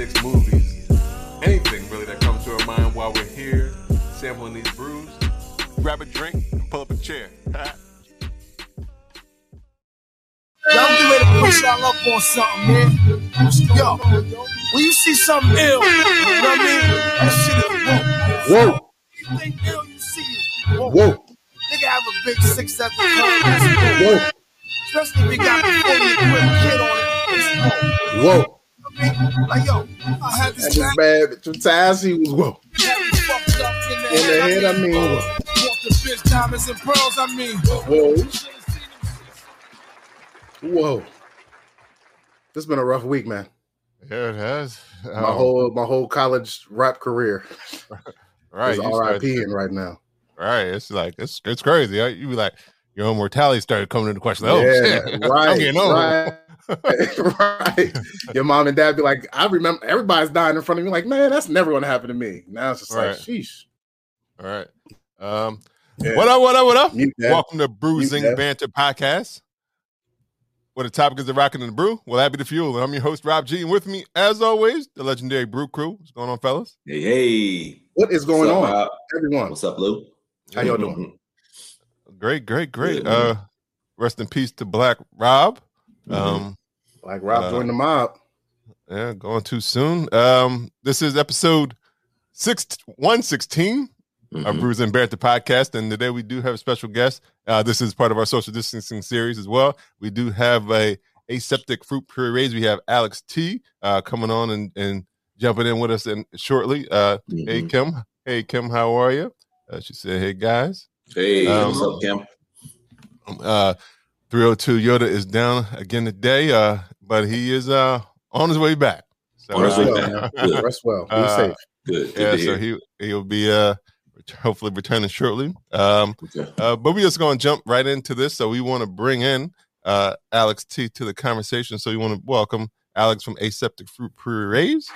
politics, movies, anything really that comes to our mind while we're here sampling these brews. Grab a drink and pull up a chair. Y'all get ready to push y'all up on something, man. Yo, when you see something ill, you know what I mean? That shit is whoa. Whoa, You think ill, you see it. Whoa. whoa, Nigga have a big six at the club. Whoa. whoa, Especially if you got a fully equipped kid on it. It's whoa. whoa. I mean, like, yo, I had And this this track, bad two times he was whoa. had me fucked up in the In the head, I mean, whoa. The bitch diamonds and pearls, I mean. Whoa. Whoa. This has been a rough week, man. Yeah, it has. My um, whole my whole college rap career right, is RIP in right now. right. It's like it's it's crazy. right? You be like your own mortality started coming into question. Oh yeah, shit! right, I'm getting old. right. right. Your mom and dad be like, I remember everybody's dying in front of me. Like, man, that's never gonna happen to me. Now it's just Right. like, sheesh. All right. Um, Yeah. what up? What up? What up? Mute that. Welcome to Bruising that. Banter Podcast. What the topic is the rocking and the brew? Well, that be the fuel. And I'm your host, Rob G. And with me, as always, the legendary Brew Crew. What's going on, fellas? Hey, hey. What is going What's up, on? Rob? Everyone. What's up, Lou? How y'all doing? Great, great, great. Uh, rest in peace to Black Rob. Mhm. Um, Like Rob Uh, joined the mob. yeah, going too soon. Um, this is episode six one sixteen. Mhm. of Brews and Banter podcast. And today we do have a special guest. Uh, this is part of our social distancing series as well. We do have a aseptic fruit purees. We have Alex T uh, coming on and, and jumping in with us in shortly. Uh, Hey Mhm. Kim, hey Kim, how are you? Uh, she said, "Hey guys." Hey, Um, what's up, Kim? Uh, 302 Yoda is down again today, uh, but he is uh, on his way back. So, On his way uh, back. Good. Rest well. Be Uh, safe. Good. Good yeah, so he he'll be uh, ret- hopefully returning shortly. Um, Okay. Uh, but we're just going to jump right into this. So we want to bring in uh, Alex T to the conversation. So we want to welcome Alex from Aseptic Fruit Purees.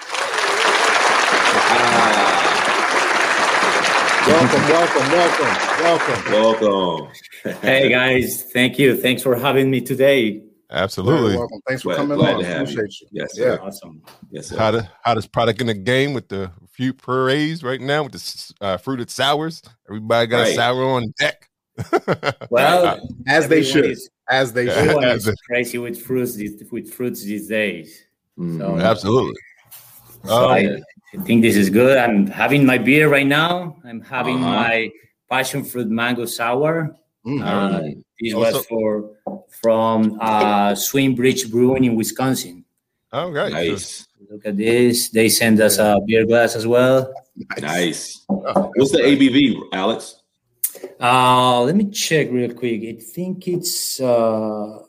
Welcome, welcome, welcome, welcome. Welcome. Hey guys, thank you. Thanks for having me today. Absolutely. Very welcome. Thanks for Glad- coming glad on. to have you. Appreciate you. Yes, Yeah. sir. Awesome. Yes, sir. How to, hottest product in the game with the Fruit Purees right now with the uh, fruited sours. Everybody got a Right. sour on deck. Well, Uh, As they should. is- As they Yeah. should. Everyone As is crazy with fruits these, with fruits these days. Mhm. So, absolutely. so Um, I, I think this is good. I'm having my beer right now. I'm having Uh-huh. my passion fruit mango sour. Mm. Uh, this Also- was for from uh, Swing Bridge Brewing in Wisconsin. Oh, all right. Nice. Look at this. They send us a beer glass as well. Nice. What's the ABV, Alex? Uh, let me check real quick. I think it's uh,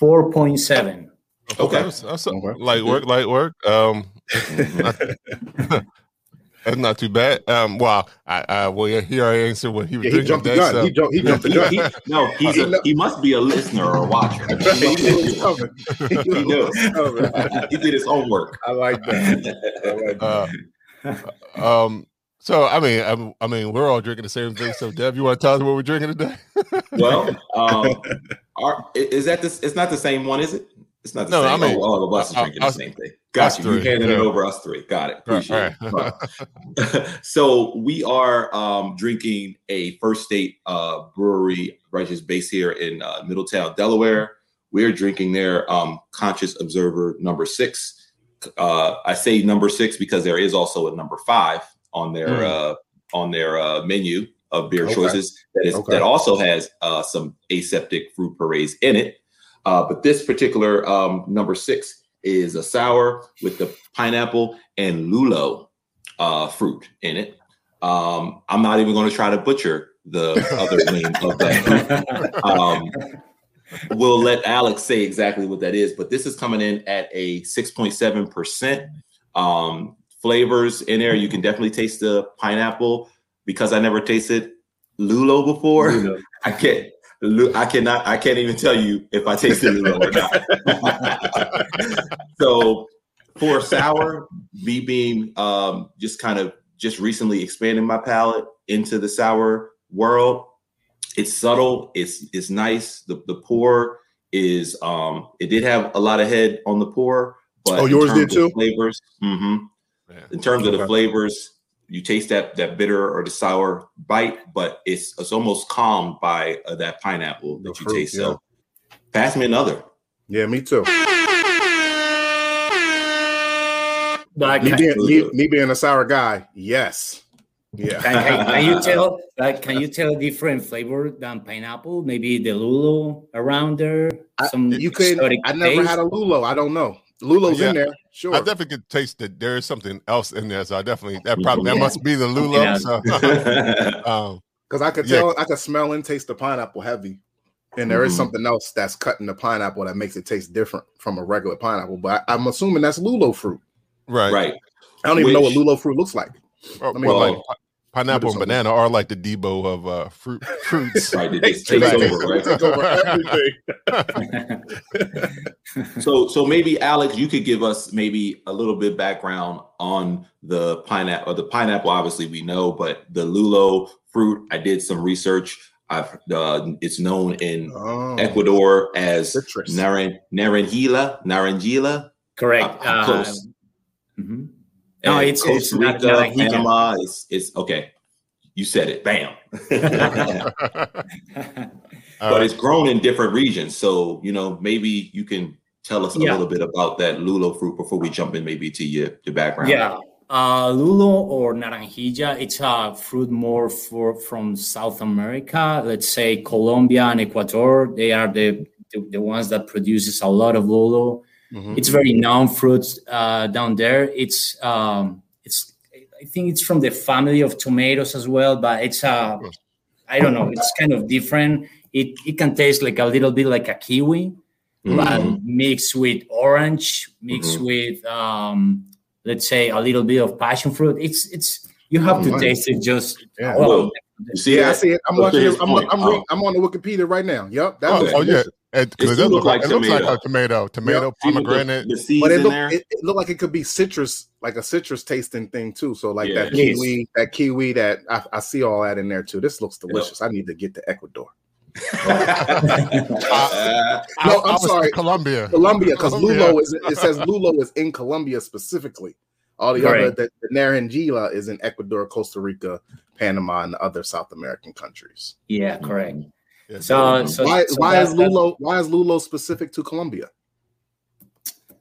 4.7. Okay. Okay. That's, that's Okay. light work, light work. Um, that's not too bad. Um, well, I, I well, yeah, here I answer what he was Yeah, he drinking jumped the today, gun. so- He jumped, he jumped the gun. he- no, he's a, he must be a listener or a watcher. He, he be knew a it was viewer. coming. He knows. he did his homework. I like that. I like that. Uh, um. So I mean, I, I mean, we're all drinking the same thing. So, Dev, you want to tell us what we're drinking today? Well, um, are, is that this? It's not the same one, is it? It's not the No, same. I mean, oh, all of us are drinking us- the same thing. Got you. You three, handed it over us three. Got it. Appreciate Right, it. so we are um, drinking a First State uh, brewery, right, just based here in uh, Middletown, Delaware. We're drinking their um, Conscious Observer number six. Uh, I say number six because there is also a number five on their Mm. uh, on their uh, menu of beer Okay. choices that is Okay. that also has uh, some aseptic fruit purees in it. Uh, but this particular um, number six is a sour with the pineapple and lulo uh, fruit in it. Um, I'm not even going to try to butcher the other name of that. Um, we'll let Alex say exactly what that is. But this is coming in at a 6.7 percent. Um, flavors in there. You can definitely taste the pineapple because I never tasted Lulo before. Lulo. I can't. Lu- I cannot. I can't even tell you if I tasted Lulo or not. so for sour, me being um, just kind of just recently expanding my palate into the sour world, it's subtle. It's it's nice. The the pour is um it did have a lot of head on the pour, but Oh, yours did too? Flavors. hmm Yeah. In terms of the flavors, you taste that that bitter or the sour bite, but it's it's almost calmed by uh, that pineapple The that you fruit, taste. So pass me another. Yeah, me too. But Me being, me, me being a sour guy, yes. Yeah. can, can- can you tell like can you tell a different flavor than pineapple? Maybe the lulo around there. I- Some You could. exotic I never taste? had a Lulo. I don't know. Lulo's Yeah. in there. Sure. I definitely could taste that there is something else in there. So I definitely that probably that must be the Lulo. Yeah. So, um, Because I could Yeah. tell, I could smell and taste the pineapple heavy. And there is Mhm. something else that's cutting the pineapple that makes it taste different from a regular pineapple. But I, am assuming that's Lulo fruit. right, right. I don't even know what Lulo fruit looks like. Well, well, like pi- pineapple and banana are like the Deebo of uh, fruit fruits. Right. It just take- over, right? take over everything. So, so maybe Alex, you could give us maybe a little bit background on the pineapple. The pineapple, obviously, we know, but the lulo fruit. I did some research. I've uh, it's known in Oh, Ecuador as citrus. naran, naranjilla, naranjilla. Correct. I'm Uh, close. mhm. No, And it's it's Costa not, Rica, not a. Panama. It's it's okay. You said it. Bam. But right. it's grown in different regions. So, you know, maybe you can tell us a Yeah. little bit about that lulo fruit before we jump in maybe to your, your background. Yeah. Uh, lulo or naranjilla, it's a fruit more for from South America. Let's say Colombia and Ecuador. They are the, the, the ones that produces a lot of lulo. Mhm. It's very known fruit uh, down there. It's um, it's I think it's from the family of tomatoes as well, but it's uh, I don't know. It's kind of different. It it can taste like a little bit like a kiwi, Mhm. but mixed with orange, mixed Mhm. with um, let's say a little bit of passion fruit. It's it's you have Oh, to nice. taste it just Yeah. well, You see Yeah, I see it. I'm watching his it. I'm, I'm, oh. I'm on the Wikipedia right now. Yep. That Oh, oh, yeah. Delicious. It it, do does look look like, like it looks like a tomato, tomato, See what the- pomegranate. The, seeds But it in looked there. it, it looked like it could be citrus, like a citrus tasting thing too. So like Yeah. that It is. kiwi, that kiwi that I, I see all that in there too. This looks delicious. I need to get to Ecuador. Uh, I, No, I I'm sorry. in Colombia. Colombia, because Lulo is it says Lulo is in Colombia specifically. All the other Correct. the, the Naranjilla is in Ecuador, Costa Rica, Panama, and the other South American countries. yeah, correct. Yeah. So, so why so why is that's- that's- Lulo why is Lulo specific to Colombia?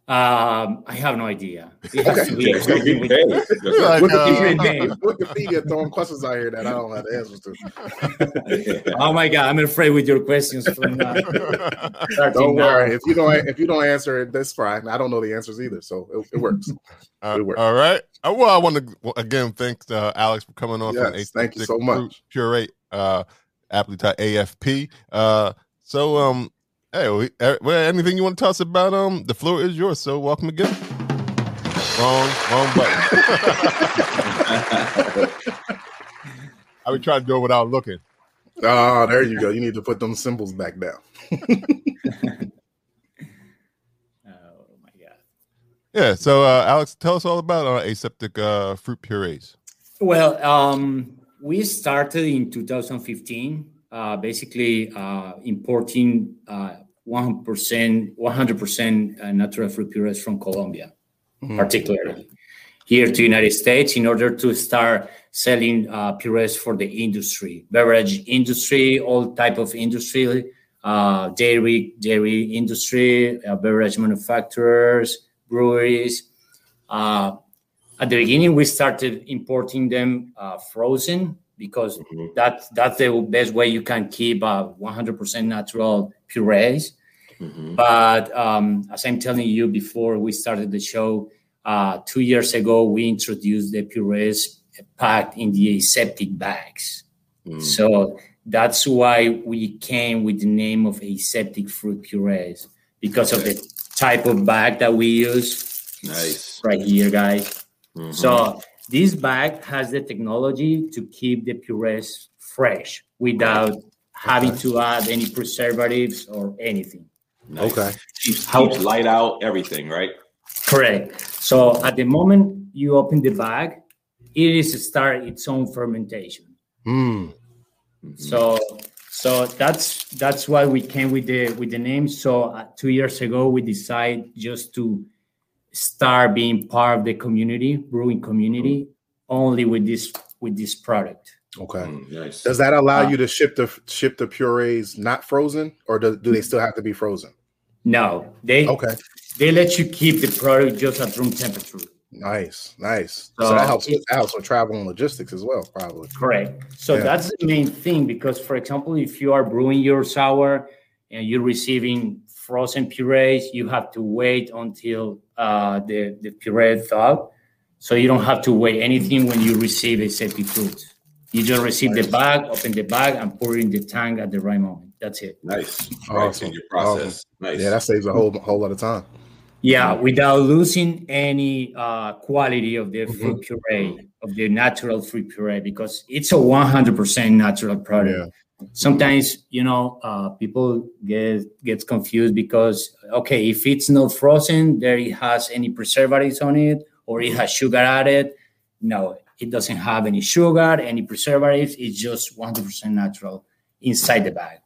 Um, I have no idea. It has to be yeah, something with- hey, that's right. Like, Wikipedia, uh, name. Wikipedia throwing questions out here that I don't have the answers to. Oh my god, I'm afraid with your questions from uh, Don't now. worry. If you don't if you don't answer it, that's fine. I don't know the answers either, so it, it works. Uh, It works. all right. Uh, well, I want to again thank uh, Alex for coming on. from Yes, thank you so much. Fruit Puree, uh, Appletite AFP. Uh, so, um, hey, we, uh, well, anything you want to tell us about? Um, the floor is yours. So, welcome again. Wrong, wrong button. I would try to do it without looking. Oh, there you go. You need to put them symbols back down. Oh my god. Yeah. So, uh, Alex, tell us all about uh, aseptic uh, fruit purees. Well, um, we started in 2015, uh, basically uh, importing uh, 100%, 100% uh, natural fruit purees from Colombia, Mhm. particularly here to the United States, in order to start selling uh, purees for the industry, beverage industry, all type of industry, uh, dairy, dairy industry, uh, beverage manufacturers, breweries. At the beginning we started importing them uh, frozen because Mhm. that that's the best way you can keep uh, 100% natural purees Mhm. but um, as i'm telling you before we started the show uh, two years ago we introduced the purees packed in the aseptic bags Mhm. so that's why we came with the name of aseptic fruit purees because of the type of bag that we use Nice. right here, guys. Mhm. So this bag has the technology to keep the purees fresh without having to add any preservatives or anything. Nice. Okay. Keeps, How- keeps light out, everything, right? Correct. So at the moment you open the bag, it is start its own fermentation. Mm. So so that's that's why we came with the with the name. So uh, two years ago we decided just to start being part of the community, brewing community, only with this with this product. Okay. Mm, nice. Does that allow Uh, you to ship the ship the purees not frozen, or do, do they still have to be frozen? No, they Okay. they let you keep the product just at room temperature. Nice, nice. So, So that helps. it- That helps with travel and logistics as well, probably. Correct. So Yeah. that's the main thing because, for example, if you are brewing your sour and you're receiving frozen purees, you have to wait until uh, the the puree thaw. So you don't have to wait anything when you receive aseptic food. You just receive the bag, open the bag, and pour in the tank at the right moment. That's it. Nice. Awesome. in your process. Nice. Yeah, that saves a whole whole lot of time. Yeah, without losing any uh, quality of the Mhm. fruit puree, of the natural fruit puree, because it's a 100% natural product. Yeah. Sometimes, you know, uh, people get gets confused because okay, if it's not frozen, there it has any preservatives on it, or it has sugar added. No, it doesn't have any sugar, any preservatives. It's just 100% natural inside the bag.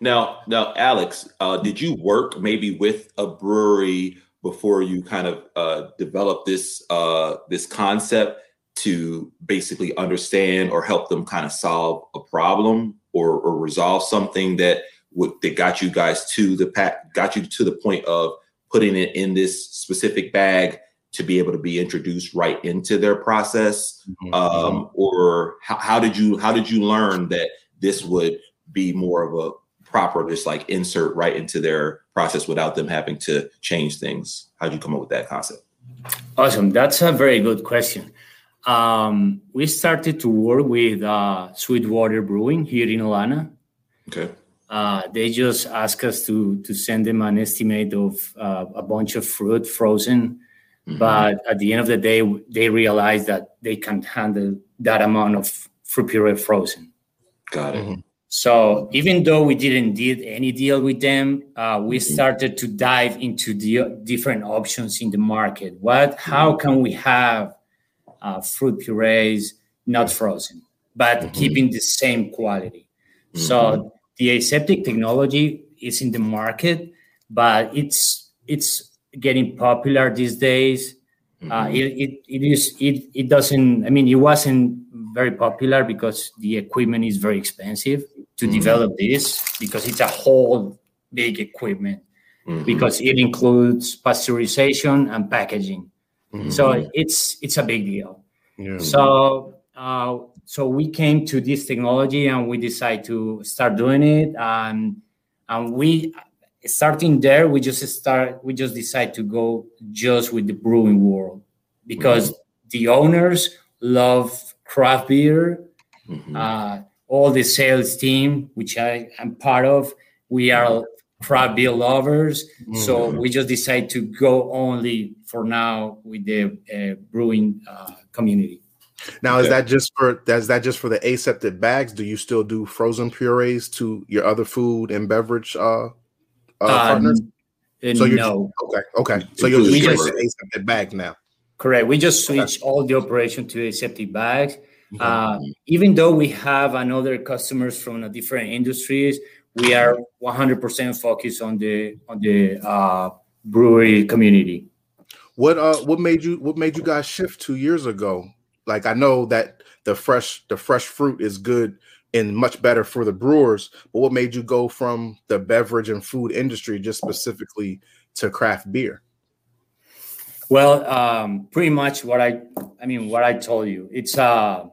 Now, now, Alex, uh, did you work maybe with a brewery before you kind of uh, developed this uh, this concept to basically understand or help them kind of solve a problem or, or resolve something that would that got you guys to the pack, got you to the point of putting it in this specific bag to be able to be introduced right into their process Mm-hmm. um, or how, how did you how did you learn that this would be more of a proper just like insert right into their process without them having to change things how did you come up with that concept Awesome. That's a very good question. Um, we started to work with uh, Sweetwater Brewing here in Atlanta. okay Uh, they just asked us to to send them an estimate of uh, a bunch of fruit frozen, Mhm. but at the end of the day, they realized that they can't handle that amount of fruit puree frozen. got it Mhm. So even though we didn't did any deal with them, uh, we Mhm. started to dive into the different options in the market. What, how can we have uh, fruit purees not frozen, but Mhm. keeping the same quality? Mhm. So the aseptic technology is in the market, but it's it's getting popular these days. Uh, Mhm. it, it, it is it, it doesn't i mean it wasn't very popular because the equipment is very expensive to Mhm. develop this because it's a whole big equipment Mhm. because it includes pasteurization and packaging Mhm. so it's it's a big deal Yeah. so uh, so we came to this technology and we decided to start doing it and and we starting there we just start we just decide to go just with the brewing world because the owners love craft beer Mhm. uh, all the sales team which i am part of we are craft beer lovers so Mhm. we just decided to go only for now with the uh, brewing uh, community Now, is Okay. that just for is that just for the aseptic bags? Do you still do frozen purees to your other food and beverage uh, uh, partners? uh, So you're- no Okay, okay. So you're We just just- aseptic bags now. correct we just switch all the operation to aseptic bags Mm-hmm. uh, even though we have another customers from a different industries we are 100% focused on the on the uh, brewery community What uh what made you what made you guys shift two years ago? Like I know that the fresh the fresh fruit is good and much better for the brewers, but what made you go from the beverage and food industry just specifically to craft beer? Well, um, pretty much what I, I mean, what I told you. It's uh,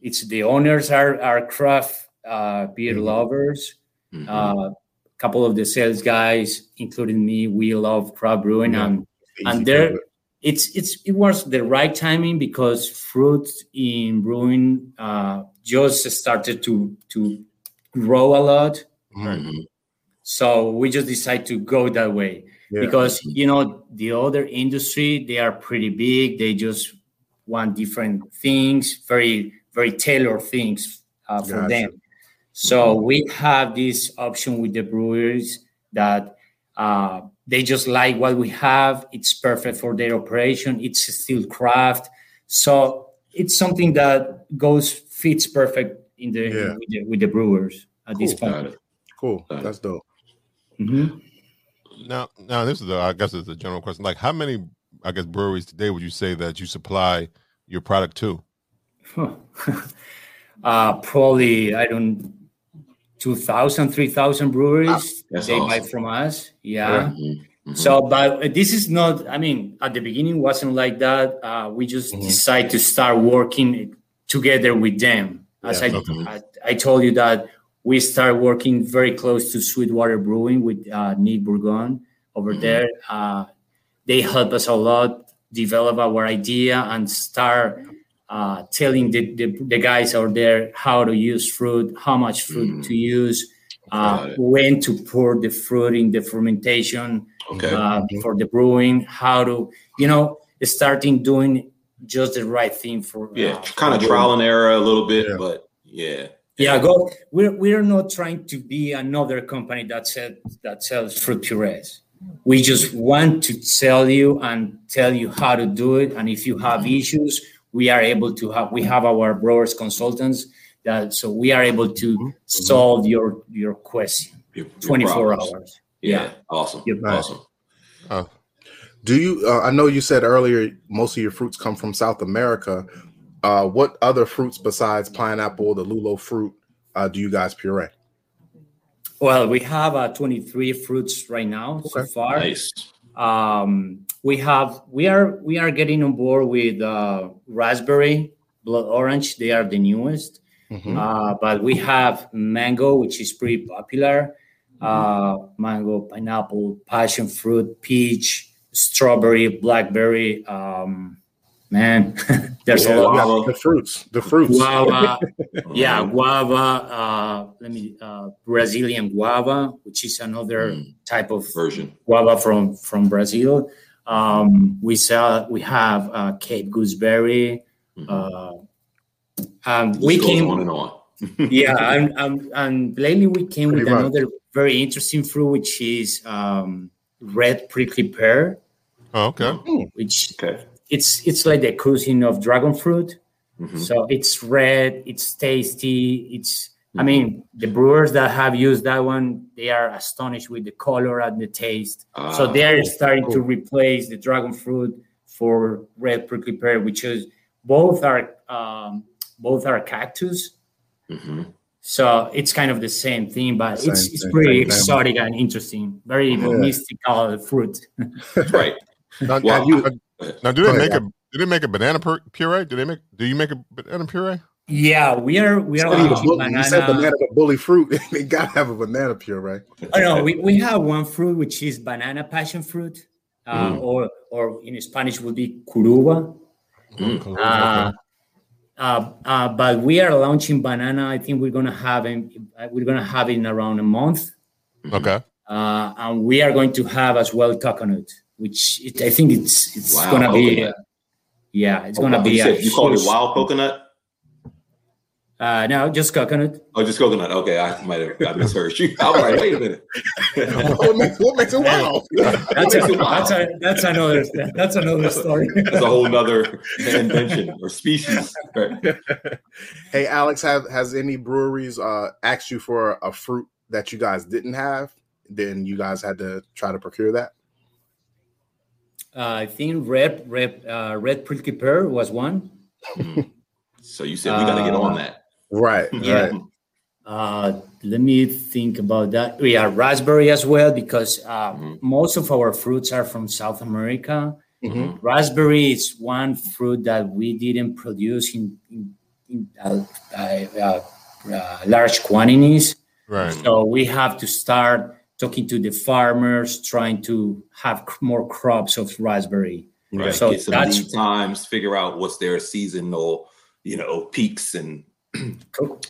it's the owners are are craft uh, beer Mhm. lovers. Mhm. Uh, a couple of the sales guys, including me, we love craft brewing, Yeah. and Easy And there- it's it's it was the right timing because fruit in brewing uh, just started to to grow a lot. Mhm. So we just decided to go that way Yeah. because you know the other industry they are pretty big. They just want different things, very very tailored things uh, for Gotcha. them. So we have this option with the breweries that uh, they just like what we have. It's perfect for their operation. It's still craft, so it's something that goes fits perfect in the, Yeah. with, the with the brewers at this point. Cool. That's dope. Mm-hmm. Now, now this is a, I guess it's a general question. Like, how many, I guess, breweries today would you say that you supply your product to? uh, probably I don't 2,000, 3,000 breweries they buy from us. Yeah. Mhm. Mhm. So, but this is not. I mean, at the beginning wasn't like that. Uh, we just Mhm. decide to start working together with them. As Yeah. I. I, I told you that we start working very close to Sweetwater Brewing with uh, Nick Bourgon over Mhm. there. Uh, they help us a lot develop our idea and start uh, telling the, the, the guys out there how to use fruit, how much fruit Mm. to use, uh, when to pour the fruit in the fermentation Okay. uh, for the brewing, how to, you know, starting doing just the right thing for yeah, uh, kind of for trial and error a little bit, Yeah. but yeah. yeah, go. We're we're not trying to be another company that said that sells fruit purees. We just want to tell you and tell you how to do it. And if you have issues, we are able to have. We have our brewers consultants that so we are able to solve your your question Your- your twenty four problems. hours. Yeah. Yeah. Awesome. Yep. Nice. Awesome. Do you? Uh, I know you said earlier most of your fruits come from South America. Uh, what other fruits besides pineapple, the lulo fruit, uh, do you guys puree? Well, we have uh, twenty three fruits right now so far. Nice. Um, we have we are we are getting on board with uh, raspberry blood orange. They are the newest. Mhm. uh, but we have mango which is pretty popular. Uh, mango pineapple passion fruit peach strawberry blackberry um, man there's Yeah, a lot Guava. the fruits, the fruits. guava yeah guava uh, let me uh, brazilian guava which is another Mm. type of Version. guava from from Brazil. Um, we sell we have uh, Cape gooseberry. Mhm. Uh, um, This we came, on and on. yeah, and, and and lately we came with Pretty another very interesting fruit, which is um, red prickly pear, Oh, okay. which Okay. It's it's like the cousin of dragon fruit. Mhm. So it's red, it's tasty. It's I mean the brewers that have used that one, they are astonished with the color and the taste. so Ah, they are starting to replace the dragon fruit for red prickly pear, which is both are um, both are cactus. mhm. So it's kind of the same thing, but Same it's it's thing, pretty same thing. exotic and interesting. Very Yeah. mystical fruit. Right. Now, Well, have you- Now, do Go they ahead, make a do they make a banana puree? Do they make do you make a banana puree? Yeah, we are we are you, said the launching bull- you said banana. banana, the bully fruit. they gotta have a banana puree. Oh no, we, we have one fruit which is banana passion fruit, uh, Mm. or or in Spanish would be curuba. Mm. Uh, uh, uh, but we are launching banana. I think we're gonna have it. We're gonna have it in around a month, Okay. uh, and we are going to have as well coconut, which it, I think it's it's Wow, gonna be. coconut. uh, yeah, it's Oh, gonna wow. be. You, a said you called it wild coconut? Uh, no, just coconut. Oh, just coconut. Okay, I might have I misheard you. I was like, wait a minute. what, makes, what makes it wild? That's a, that's a, that's another that's another story. That's a whole other invention or species. Right. hey, Alex, have has any breweries uh, asked you for a fruit that you guys didn't have? Then you guys had to try to procure that. Uh, I think red red uh, red prickly pear was one. Mhm. So you said we got to get on that. Right. Yeah. Right. Uh, let me think about that. We are raspberry as well because uh, Mhm. most of our fruits are from South America. Mhm. Raspberry is one fruit that we didn't produce in, in, in uh, uh, uh, large quantities. Right. So we have to start talking to the farmers, trying to have more crops of raspberry. Right. So Get some that's- lead times, figure out what's their seasonal, you know, peaks and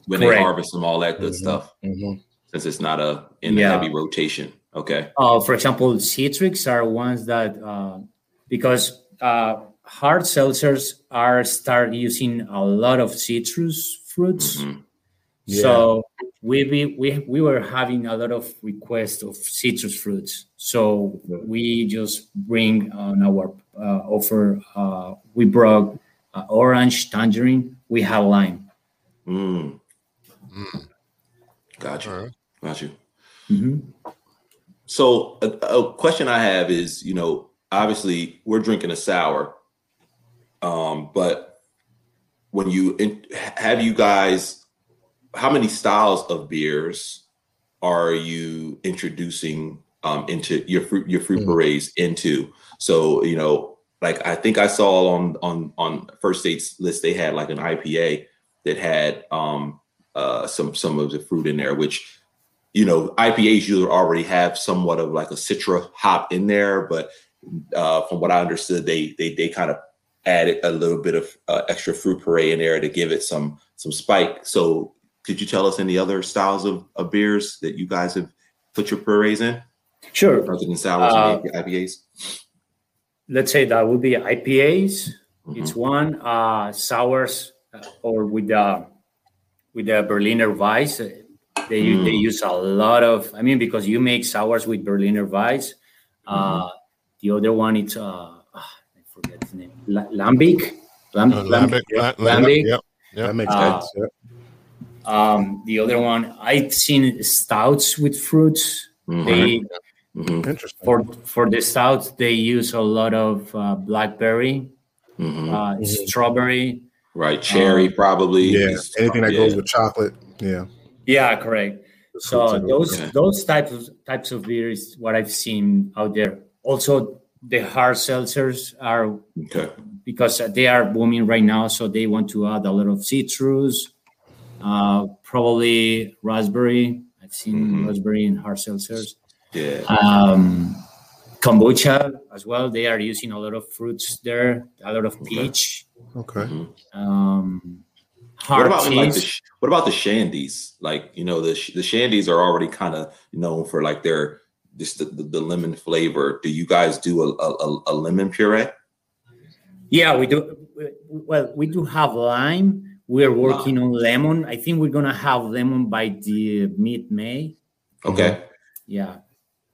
when they Correct. harvest them, all that good Mhm. stuff. Mhm. Since it's not a in Yeah. a heavy rotation. Okay. Uh, for example, citrics are ones that uh, because uh, hard seltzers are start using a lot of citrus fruits. Mhm. So we, we we we were having a lot of requests of citrus fruits. So we just bring on our uh, offer. Uh, we brought uh, orange, tangerine. We have lime. Mm. Mm. Got you. All right. Got you. Mhm. So a, a question I have is, you know, obviously we're drinking a sour, um, but when you have you guys, how many styles of beers are you introducing um, into your fruit your fruit Mm. purees into? So you know, like I think I saw on on on First State's list they had like an IPA that had um, uh, some some of the fruit in there, which you know, IPAs usually already have somewhat of like a citra hop in there, but uh, from what I understood, they they they kind of added a little bit of uh, extra fruit puree in there to give it some some spike. So, could you tell us any other styles of, of beers that you guys have put your purees in, Sure. other than sours Uh, and IPAs? Let's say that would be IPAs. Mhm. It's one uh, sours uh, or with the with the Berliner Weiss. uh, They u- they Mm. use a lot of. I mean, because you make sours with Berliner Weiss. Mm-hmm. Uh, The other one it's uh, ah, I forget the name. La- Lambic. Lam- Uh, Lam- Lambic, yeah, Lambic, Lambic. Yep. Yep. That makes Uh, sense. Yeah. Um, the other one I've seen stouts with fruits. Mhm. They Mhm. Interesting. for for the stouts they use a lot of uh, blackberry, Mhm. uh, Mhm. strawberry. right, cherry probably. yeah. Anything that yeah. goes with chocolate. Yeah. Yeah, correct. So those Okay. those types of types of beers, what I've seen out there. Also, the hard seltzers are Okay. because they are booming right now, so they want to add a lot of citrus, uh, probably raspberry. I've seen Mhm. raspberry in hard seltzers. Yeah. Um, kombucha as well. They are using a lot of fruits there, a lot of peach. Okay. Mhm. Um, What hard about in, like the what about the shandies? Like you know the the shandies are already kind of known for like their just the, the, the lemon flavor. Do you guys do a, a, a- a lemon puree? Yeah, we do. Well, we do have lime. We're working on lemon. I think we're gonna have lemon by the mid May. Okay. Yeah.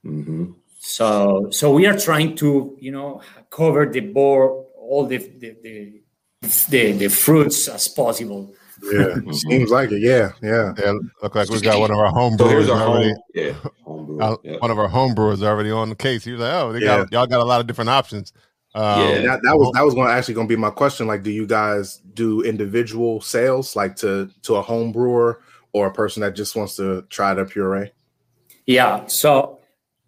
hmm So so we are trying to you know cover the board all the the the, the, the fruits as possible. Yeah. Seems like it. Yeah. Yeah. Yeah, look like we got one of our homebrewers So here's already. home. Yeah. Home brew. uh, yeah. One of our homebrewers already on the case. He was like, "Oh, they got y'all got a lot of different options." Um, Yeah. That, that was that was going actually going to be my question. Like, do you guys do individual sales, like to to a home brewer or a person that just wants to try the puree? Yeah. So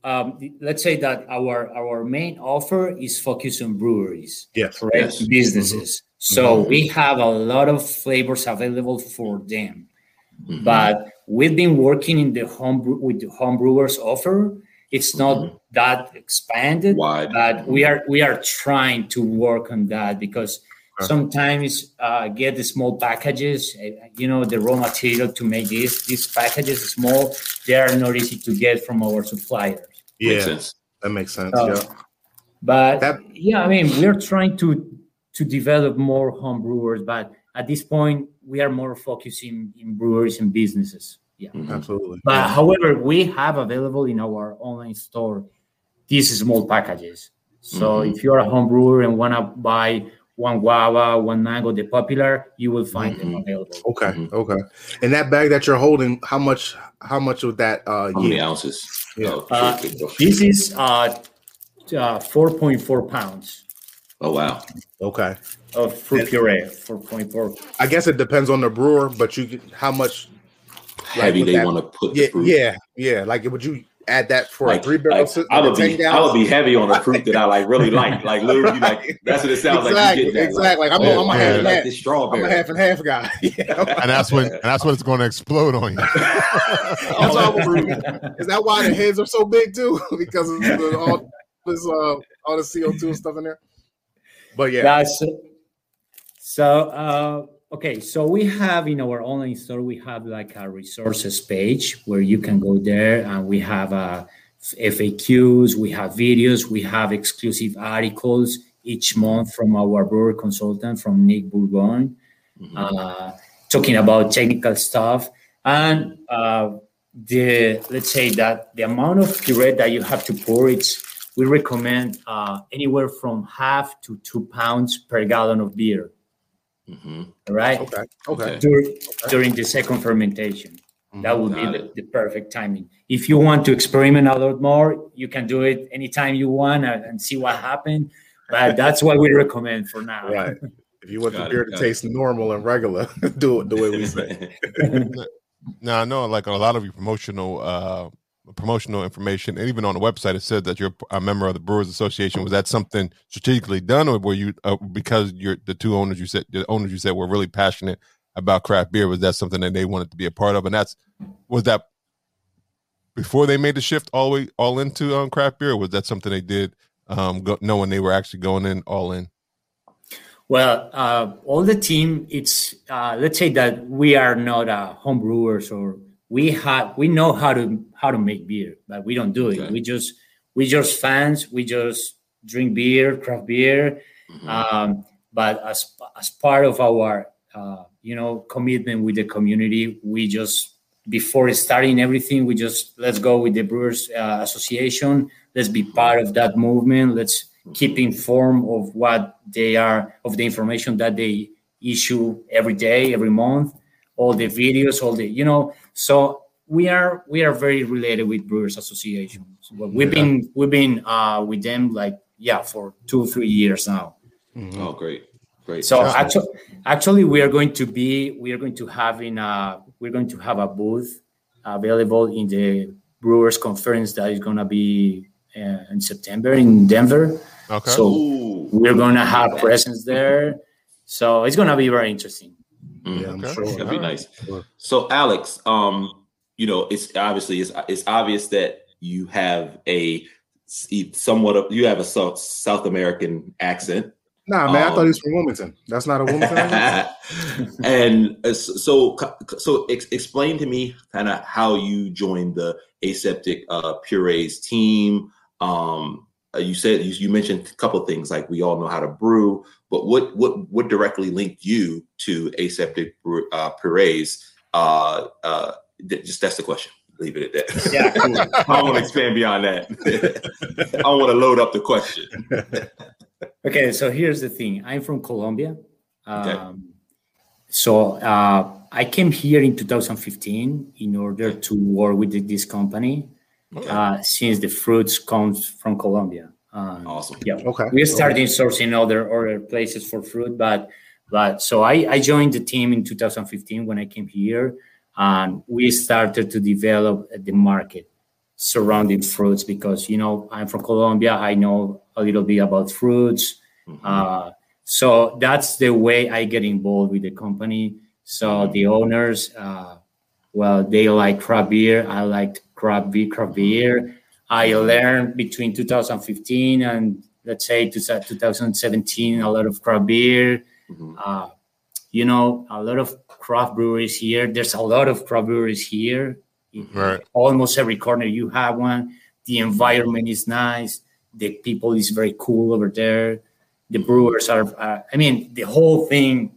um, let's say that our our main offer is focused on breweries. Yes. correct Yes. businesses. So Mhm. we have a lot of flavors available for them. Mhm. But we've been working in the home with the home brewers offer. It's not Mhm. that expanded, wide. but we are we are trying to work on that because Okay. sometimes uh, get the small packages, uh, you know, the raw material to make this. These packages small, they are not easy to get from our suppliers. Makes Yeah, sense. that makes sense. Uh, yeah. But That- yeah, I mean, we're trying to to develop more home brewers, but at this point, we are more focusing in breweries and businesses. Yeah. Mhm. Absolutely. But Yeah. however, we have available in our online store these small packages. So Mhm. if you're a home brewer and want to buy one guava, one mango, the popular, you will find them Mhm. available. Okay. Mhm. Okay. And that bag that you're holding, how much? How much of that? Uh, How many ounces? Yeah. Oh, Uh. This is uh, uh, 4.4 pounds oh wow. Okay. of fruit puree. 4.4 I guess it depends on the brewer, but you how much? Heavy with they want to put Yeah. the fruit. Yeah. Yeah. Like, would you add that for a three barrel? like, system? I would be, I would be heavy on the fruit that I like really like, like literally, like that's what it sounds exactly, like. You get that, exactly. Like, I'm, a- oh, I'm a man, half I and like half. this I'm a half and half guy. Yeah. and that's when and that's when it's going to explode on you. That's why I'm Is that why the heads are so big too? because of the, all this uh all the CO2 and stuff in there? But yeah, That's so uh, okay. So we have in our online store we have like a resources page where you can go there and we have uh, FAQs, we have videos, we have exclusive articles each month from our brewer consultant from Nick Bourgogne, uh, talking about technical stuff and uh, the let's say that the amount of puree that you have to pour it's we recommend uh, anywhere from half to two pounds per gallon of beer Mhm. right okay, okay. Dur- during the second fermentation that would be the, the perfect timing if you want to experiment a lot more you can do it anytime you want and, and see what happens. but that's what we recommend for now Right. If you want Got the it, beer to got it. taste normal and regular, do it the way we say. Now I know, like a lot of your promotional uh, promotional information, and even on the website, it said that you're a member of the Brewers Association. Was that something strategically done, or were you uh, because you're the two owners you said the owners you said were really passionate about craft beer? Was that something that they wanted to be a part of? And that's was that before they made the shift all the way all into um, craft beer? Or was that something they did um, go, knowing they were actually going in all in? Well, uh, all the team, it's uh, let's say that we are not uh, home brewers or we have we know how to how to make beer, but we don't do it. Okay. We just we just fans. We just drink beer, craft beer. Mhm. Um, but as as part of our uh, you know commitment with the community, we just before starting everything, we just let's go with the Brewers uh, Association. Let's be part of that movement. Let's keep informed of what they are of the information that they issue every day, every month, all the videos, all the you know. So we are we are very related with Brewers Association. So we've been we've been uh, with them like yeah for two three years now. Oh, great, great. So Yeah. actually, actually, we are going to be we are going to have in a we're going to have a booth available in the Brewers Conference that is going to be uh, in September in Denver. Okay. So Ooh. we're going to have presence there. So it's going to be very interesting. Mhm. Yeah, I'm Okay. sure. That'd be All right. nice. Sure. So, Alex, um, you know, it's obviously it's it's obvious that you have a somewhat of you have a South, South American accent, Nah, man, I thought Um, he was from Wilmington. That's not a Wilmington. and uh, so so ex- explain to me kind of how you joined the aseptic uh, purees team. Um, uh, you said you, you mentioned a couple of things like we all know how to brew, but what what what directly linked you to aseptic uh, purees? Uh, uh, th- just that's the question. Leave it at that. Yeah, cool. I don't want to expand beyond that. I don't want to load up the question. Okay, so here's the thing. I'm from Colombia. Okay. Um, so uh, I came here in 2015 in order to work with this company Okay. uh, since the fruits comes from Colombia. Um, Awesome. Yeah, okay. we started sourcing other other places for fruit, but but so I, I joined the team in 2015 when I came here, and we started to develop the market surrounding fruits because you know I'm from Colombia. I know a little bit about fruits. Mhm. Uh, so that's the way I get involved with the company. So the owners, uh, well, they like craft beer. I like craft beer. Craft beer. I learned between 2015 and let's say 2017 a lot of craft beer. Mhm. Uh, you know, a lot of craft breweries here. There's a lot of craft breweries here. Right. Almost every corner you have one. The environment is nice. The people is very cool over there. The brewers are. Uh, I mean, the whole thing.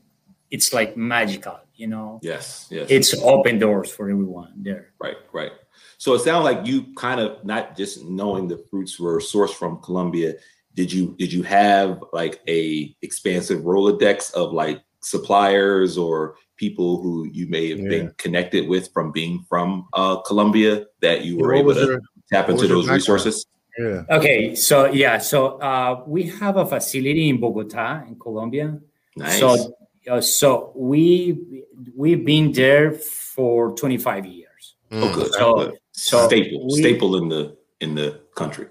It's like magical. You know, Yes. Yes. it's open doors for everyone there. Right, right. So it sounds like you kind of not just knowing the fruits were sourced from Colombia. Did you did you have like a expansive Rolodex of like suppliers or people who you may have Yeah. been connected with from being from uh, Colombia that you were What able to your- tap into those resources? yeah. Okay, so yeah, so uh, we have a facility in Bogota, in Colombia. Nice. So, uh, so we we've been there for 25 years. Mm. oh, good. So- good. So staple, we- staple in the in the country.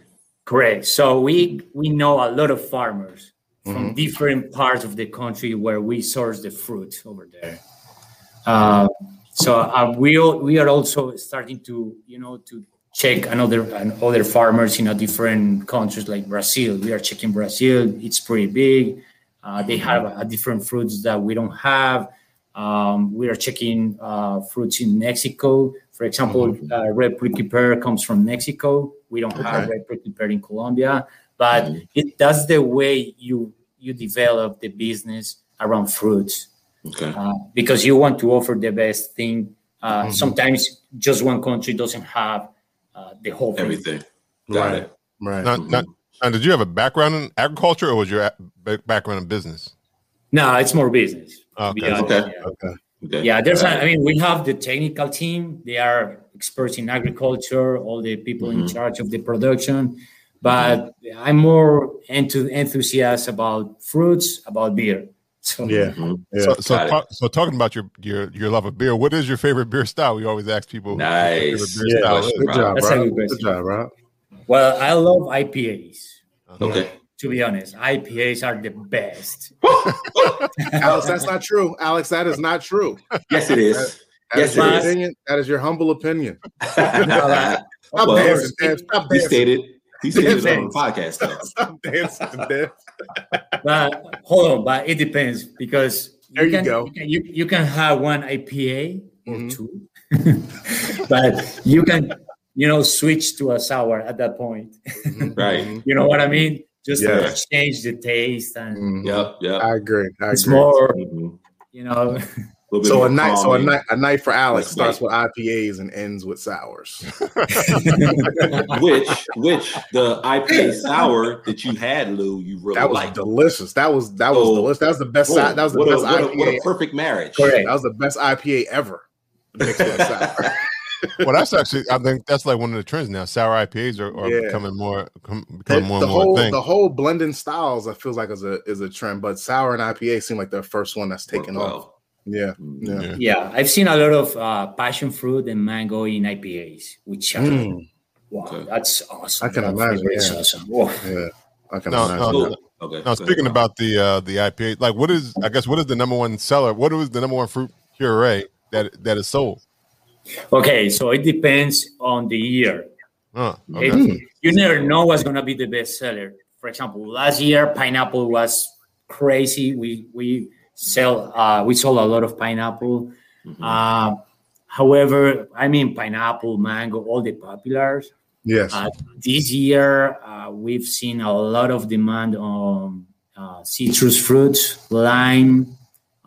Correct. So we we know a lot of farmers from Mm-hmm. Mhm. different parts of the country where we source the fruit over there. Uh, so uh, we we are also starting to you know to check another and other farmers in a different countries like Brazil. We are checking Brazil. It's pretty big. Uh, they have uh, different fruits that we don't have. Um, we are checking uh, fruits in Mexico. For example, uh, red prickly pear comes from Mexico. We don't have red prickly pear in Colombia, but Mhm. it, that's the way you you develop the business around fruits Okay. uh, because you want to offer the best thing. Uh, Mhm. Sometimes just one country doesn't have uh, the whole thing. Everything. Got Right. it. Right. Now, now, now, did you have a background in agriculture, or was your a- background in business? No, it's more business. Okay. Okay. Yeah. Okay. Okay. Yeah, there's. Got A, I mean, we have the technical team. They are experts in agriculture. All the people in Mhm. charge of the production. But I'm more into enthusiast about fruits, about beer. So Yeah. Mhm. Yeah. So, so, talk, so talking about your, your your love of beer, what is your favorite beer style? We always ask people. what their favorite Nice. beer Yeah. style question. Good job, That's bro. good Good job, bro. Well, I love IPAs. Okay. To be honest, IPAs are the best. Alex, that's not true. Alex, that is not true. Yes, it is. That Yes, is your it is. opinion. That is your humble opinion. well, Stop Well, dancing, Dan. Stop he stated he stated it on the podcast though. Stop dancing, Dan. But hold on, but it depends because There you can, go. You can, you, you can have one IPA or Mhm. two, but you can you know switch to a sour at that point. Right. You know what I mean? Just Yeah. to change the taste and Mhm. Yep. Yep. I agree. I it's agree. more Mhm. you know. Little bit So a night, so a night, a night for Alex Less starts with IPAs and ends with sours. which which the IPA sour that you had, Lou, you really That was liked. delicious. That was that was Oh, delicious. That was the best. Boom. that was the what, best a, what, a, what IPA. a perfect marriage. Correct. that was the best IPA ever. Mixed with sour. Well, that's actually I think that's like one of the trends now. Sour IPAs are, are Yeah. becoming more com- the, becoming more the and more whole a thing. the whole blending styles, I feels like is a is a trend. But sour and IPA seem like the first one that's taken Worked off. well. Yeah, Mm. yeah. Yeah. Yeah, I've seen a lot of uh, passion fruit and mango in IPAs, which are Mm, wow, Okay. that's awesome. I can That imagine, flavor is yeah. awesome. Whoa. yeah. I can No, imagine. no, Cool. Okay. Now go ahead, speaking about the uh the IPA, like what is I guess what is the number one seller? What is the number one fruit puree that that is sold? Okay, so it depends on the year. It- okay. You never know what's gonna be the best seller. For example, last year pineapple was crazy. We we sell uh, we sold a lot of pineapple. Mhm. Uh, however, I mean pineapple, mango, all the populars. Yes. Uh, this year, uh, we've seen a lot of demand on uh, citrus fruits, lime,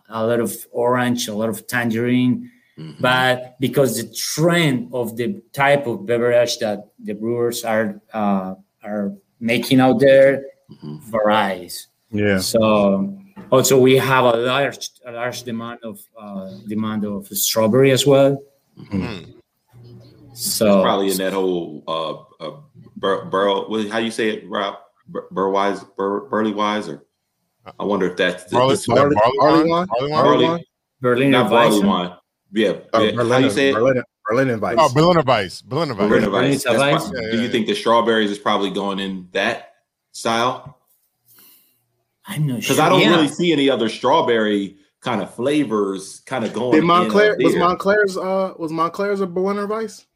a lot of orange, a lot of tangerine. Mhm. But because the trend of the type of beverage that the brewers are uh, are making out there Mhm. varies. yeah. So also we have a large a large demand of uh, demand of strawberry as well. Mm. So probably in that whole uh, uh bur- burl. What, how you say it, Rob? Bur- Burwise, bur- Burley Wise, or I wonder if that's the, Barley, the- Barley- barley, barley wine? wine? Barley wine? Barley Barley- wine? Berliner not barley Weissen. wine. Yeah, Oh, yeah. how Berliner, you say it? Berliner, Berliner Weiss. Oh, Berliner Weiss. Berliner Weiss. Berliner Berliner Weiss. That's Weiss. prob- Yeah, Do yeah, you think the strawberries is probably going in that style? I'm not Because sure. I don't Yeah. really see any other strawberry kind of flavors kind of going. Did Montclair a was. Montclair's uh was Montclair's a Berliner Weiss?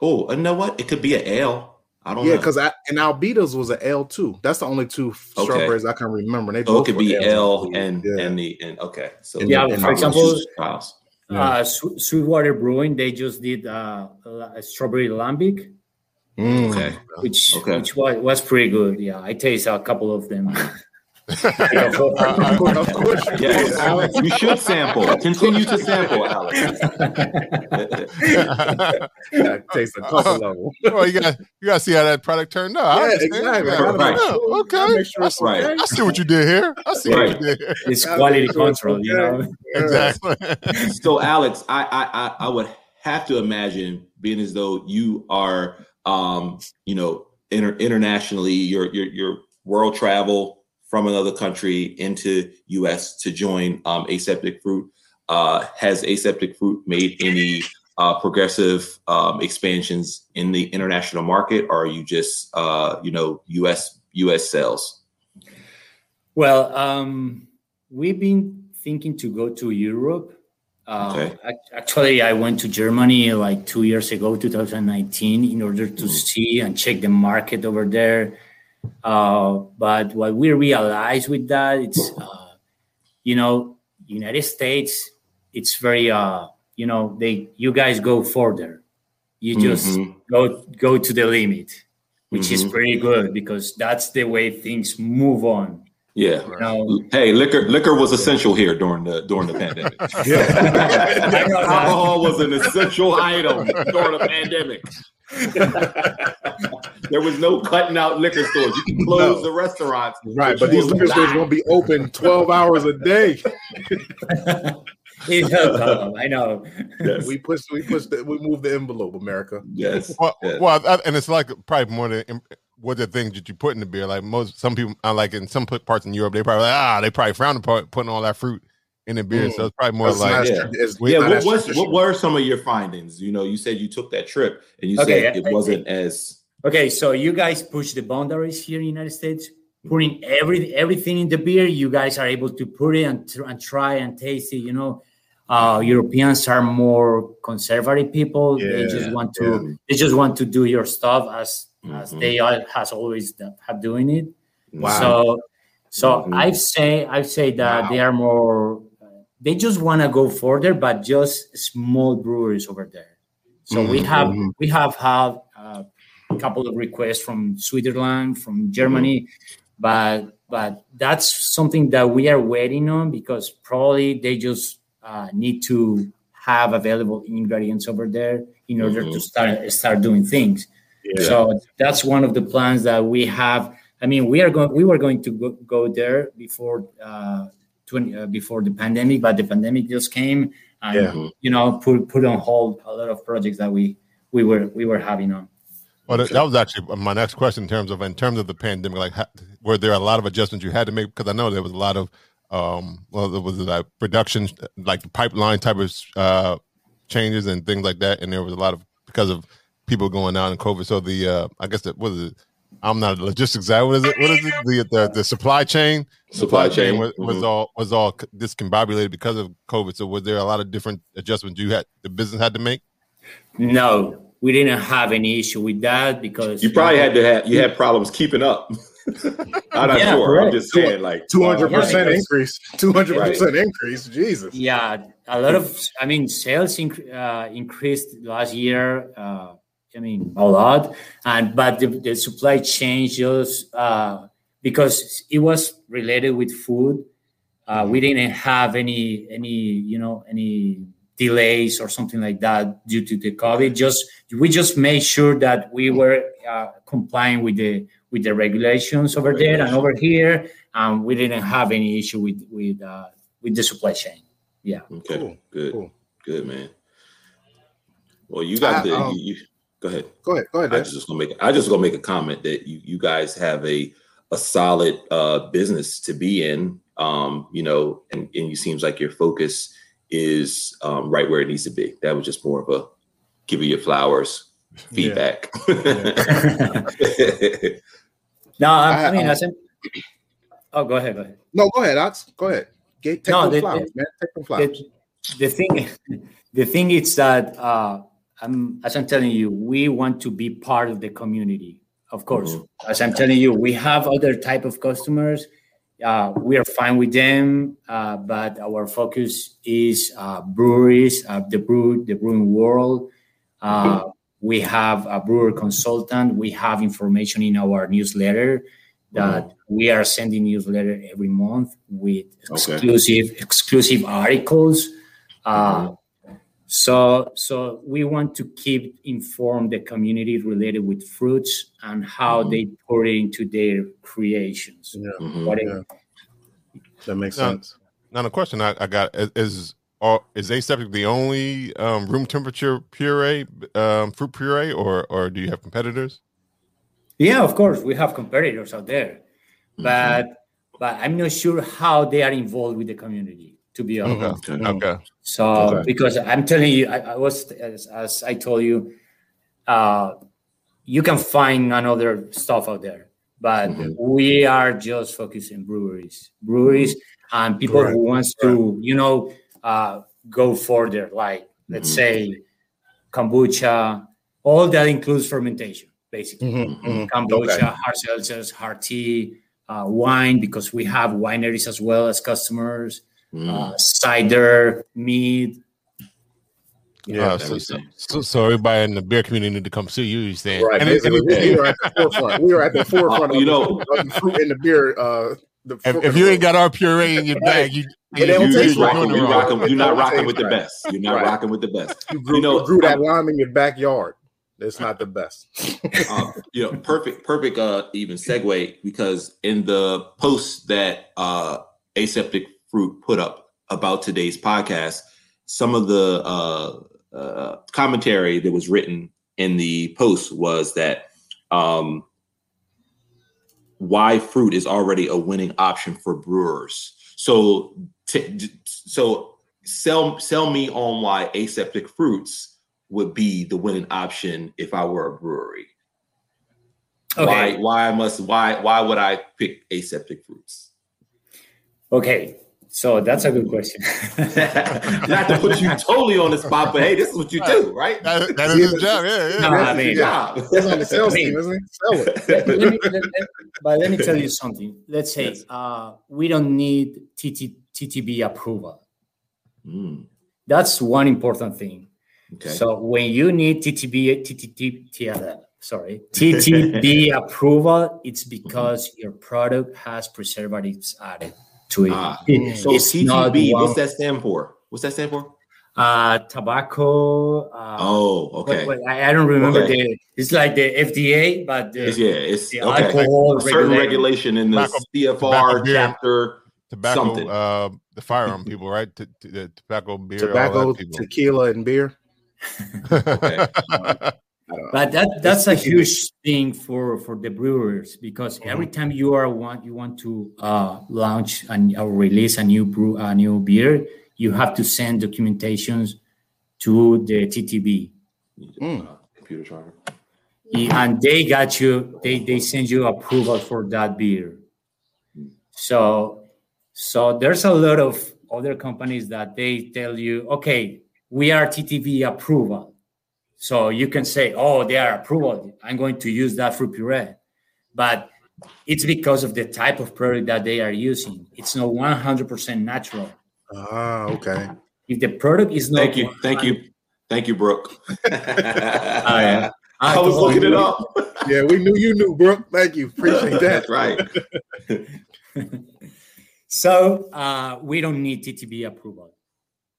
Oh, you know what? It could be an ale. I don't know. Yeah, know. because and Albedo's was an L too. That's the only two Okay. strawberries I can remember. They So it both could be Ls. L and Yeah. and the and okay. So And Yeah, the- for example, styles. Uh, Swe- Sweetwater Brewing, they just did uh, a strawberry lambic, Mm. Okay. which Okay. which was, was pretty good. Yeah, I taste a couple of them. Of course, of course you Yes, Alex. you should sample. Continue to sample, Alex. Taste a couple of them. well, you got you got to see how that product turned out. I Yeah, exactly. Yeah, Gotta Right. yeah, okay. sure it's Right. I see what you did here. I see Right. what you did here. it's quality make sure it's control, you know. Exactly. so, Alex, I, I I I would have to imagine being as though you are, um, you know, inter- internationally, your your your world travel from another country into U.S. to join um, Aseptic Fruit. Uh, has Aseptic Fruit made any uh, progressive um, expansions in the international market, or are you just, uh, you know, U.S. U.S. sales? Well, um, we've been thinking to go to Europe. Uh, Okay. Actually, I went to Germany like two years ago, 2019, in order to Mhm. see and check the market over there. Uh, but what we realize with that, it's uh, you know, United States, it's very uh, you know, they you guys go further. You just Mhm. go go to the limit, which is Mhm. pretty good because that's the way things move on. Yeah. You know, Hey, liquor liquor was essential here during the during the pandemic. Alcohol was an essential item during the pandemic. there was no cutting out liquor stores. You can close No. the restaurants. Right, but these liquor stores won't be open 12 hours a day. It's alcohol, I know. Yes. We push, we push, the, we move the envelope, America. yes. Well, yes. well, I, and it's like probably more than what the things that you put in the beer. Like most, some people, like in some parts in Europe, they probably like, ah, they probably frown upon putting all that fruit in the beer. Mm. So it's probably more That's like yeah. trad- yeah, not what, as what's, traditional. what were some of your findings? You know, you said you took that trip and you Okay, said it I- wasn't as Okay, so you guys push the boundaries here in the United States, putting every everything in the beer. You guys are able to put it and, and try and taste it. You know, uh, Europeans are more conservative people. they just want to they just want to do your stuff as as Mhm. they are, has always have doing it. Wow. So, so Mhm. I'd say I'd say that Wow. they are more. They just want to go further, but just small breweries over there. So we Mhm. have Mhm. we have had uh, a couple of requests from Switzerland, from Germany, but but that's something that we are waiting on because probably they just uh, need to have available ingredients over there in order to Mhm. start start doing things. Yeah. So that's one of the plans that we have. I mean, we are going. We were going to go, go there before uh, 20, uh, before the pandemic, but the pandemic just came and Yeah. you know put put on hold a lot of projects that we we were we were having on. Well, that, that was actually my next question in terms of in terms of the pandemic. Like, ha, were there a lot of adjustments you had to make? Because I know there was a lot of, um, well, there was like production, like the pipeline type of uh, changes and things like that, and there was a lot of because of people going out and COVID. So the, uh, I guess that what is it? I'm not a logistics guy. What is it? What is it? The the, the supply chain. Supply chain, was, was mhm. all was all discombobulated because of COVID. So was there a lot of different adjustments you had the business had to make? No, we didn't have any issue with that because you probably had to have you had problems keeping up. I'm not Yeah, sure. I'm just saying, like 200% Yeah, because- increase. 200% increase. Jesus. Yeah, a lot of. I mean, sales inc- uh, increased last year. Uh, I mean, a lot, and but the, the supply chain just uh, because it was related with food. Uh, we didn't have any any you know any delays or something like that due to the COVID. Just we just made sure that we were uh, complying with the with the regulations over there and over here, and we didn't have any issue with with uh, with the supply chain. Yeah. Okay, Cool, good, cool. good man. Well, you got I, the. um, you, you, go ahead. Go ahead. Go ahead. I Dad. just gonna make. I just gonna make a comment that you you guys have a a solid uh, business to be in. Um, you know, and and it seems like your focus is um, right where it needs to be. That was just more of a give you your flowers feedback. No, I, I- I mean, um, as I'm, oh, go ahead, go ahead. No, go ahead, Ox. Go ahead. Get, take No, the- flowers, man. Take them flowers. The, the thing, the thing is that uh, I'm, as I'm telling you, we want to be part of the community. Of course, as I'm telling you, we have other type of customers. Uh, we are fine with them, uh, but our focus is uh, breweries, uh, the brew, the brewing world. Uh, we have a brewer consultant. We have information in our newsletter that we are sending newsletter every month with exclusive exclusive articles. So so we want to keep inform the community related with fruits and how Mhm. they put it into their creations. Yeah, Mhm. What it- yeah. that makes No. sense. Now the question I, I got is, is are, is aseptic the only um, room temperature puree um, fruit puree, or or do you have competitors? Yeah, of course, we have competitors out there, Mm-hmm. but but I'm not sure how they are involved with the community. To be honest, Okay, Okay. so Okay. because I'm telling you, I, I was as, as I told you, uh, you can find another stuff out there, but Mhm. we are just focusing breweries, breweries, and people Correct. who wants to, you know, uh, go further. Like let's Mhm. say kombucha, all that includes fermentation. basically. Mhm, mhm. Kombucha, Okay. hard seltzers, hard tea, uh, wine, because we have wineries as well as customers, Mm, uh, cider, mead. Yeah, Uh, so, so, so, so everybody in the beer community need to come see you. You saying? Right. And, basically, and- we, we were at the forefront. We were at the forefront Uh, you of, know- the, of the fruit and the beer. Uh, the if, if you ain't got our puree in your bag, you, you, you, you are doing rocking, you wrong. rocking, you're not rocking taste with the best. You're not Right. rocking with the best. you grew, you know, you grew that I'm- lime in your backyard. It's not the best. uh, you know, perfect, perfect, uh, even segue because in the post that uh, Aseptic Fruit put up about today's podcast, some of the uh, uh, commentary that was written in the post was that um, why fruit is already a winning option for brewers. So, t- so sell sell me on why aseptic fruits would be the winning option if I were a brewery. Okay. Why why I must why why would I pick aseptic fruits? Okay. So that's a good question. Not to put you totally on the spot, but hey, this is what you do, right? That, that is his job. Yeah, yeah. No, That's I mean- your job. It's on the sales team, isn't it? Let, let me, let, let- but let me tell you something. Let's say Yes. uh, we don't need TT, TTB approval. Mm, That's one important thing. okay. So when you need TTB, TTB, sorry, TTB approval, it's because your product has preservatives added to it. Ah, It- so it's TTB, what's that stand for? What's that stand for? Uh, tobacco. Uh, Oh, wait, okay. wait, I, I don't remember Okay. the. It's like the FDA, but the, It's, yeah, it's the okay. alcohol A certain regulator. regulation in the Tobacco- CFR tobacco beer. chapter. Tobacco, Something. uh, the firearm people, right? T- t- the tobacco, beer, all Tobacco, that tequila, and beer. Okay. but that that's a huge thing for for the brewers because Mm-hmm. every time you are want you want to uh, launch and or release a new brew a new beer you have to send documentations to the ttb Mm. Uh, computer charger. and they got you they they send you approval for that beer so so there's a lot of other companies that they tell you okay we are TTB approval so you can say oh they are approval i'm going to use that fruit puree but it's because of the type of product that they are using it's not 100% natural Ah, okay. if the product is not Thank you. Thank you. Thank you, Brooke. yeah. I was looking it up. Yeah, we knew you knew, Brooke. Thank you. Appreciate that. That's right. So uh, we don't need TTB approval.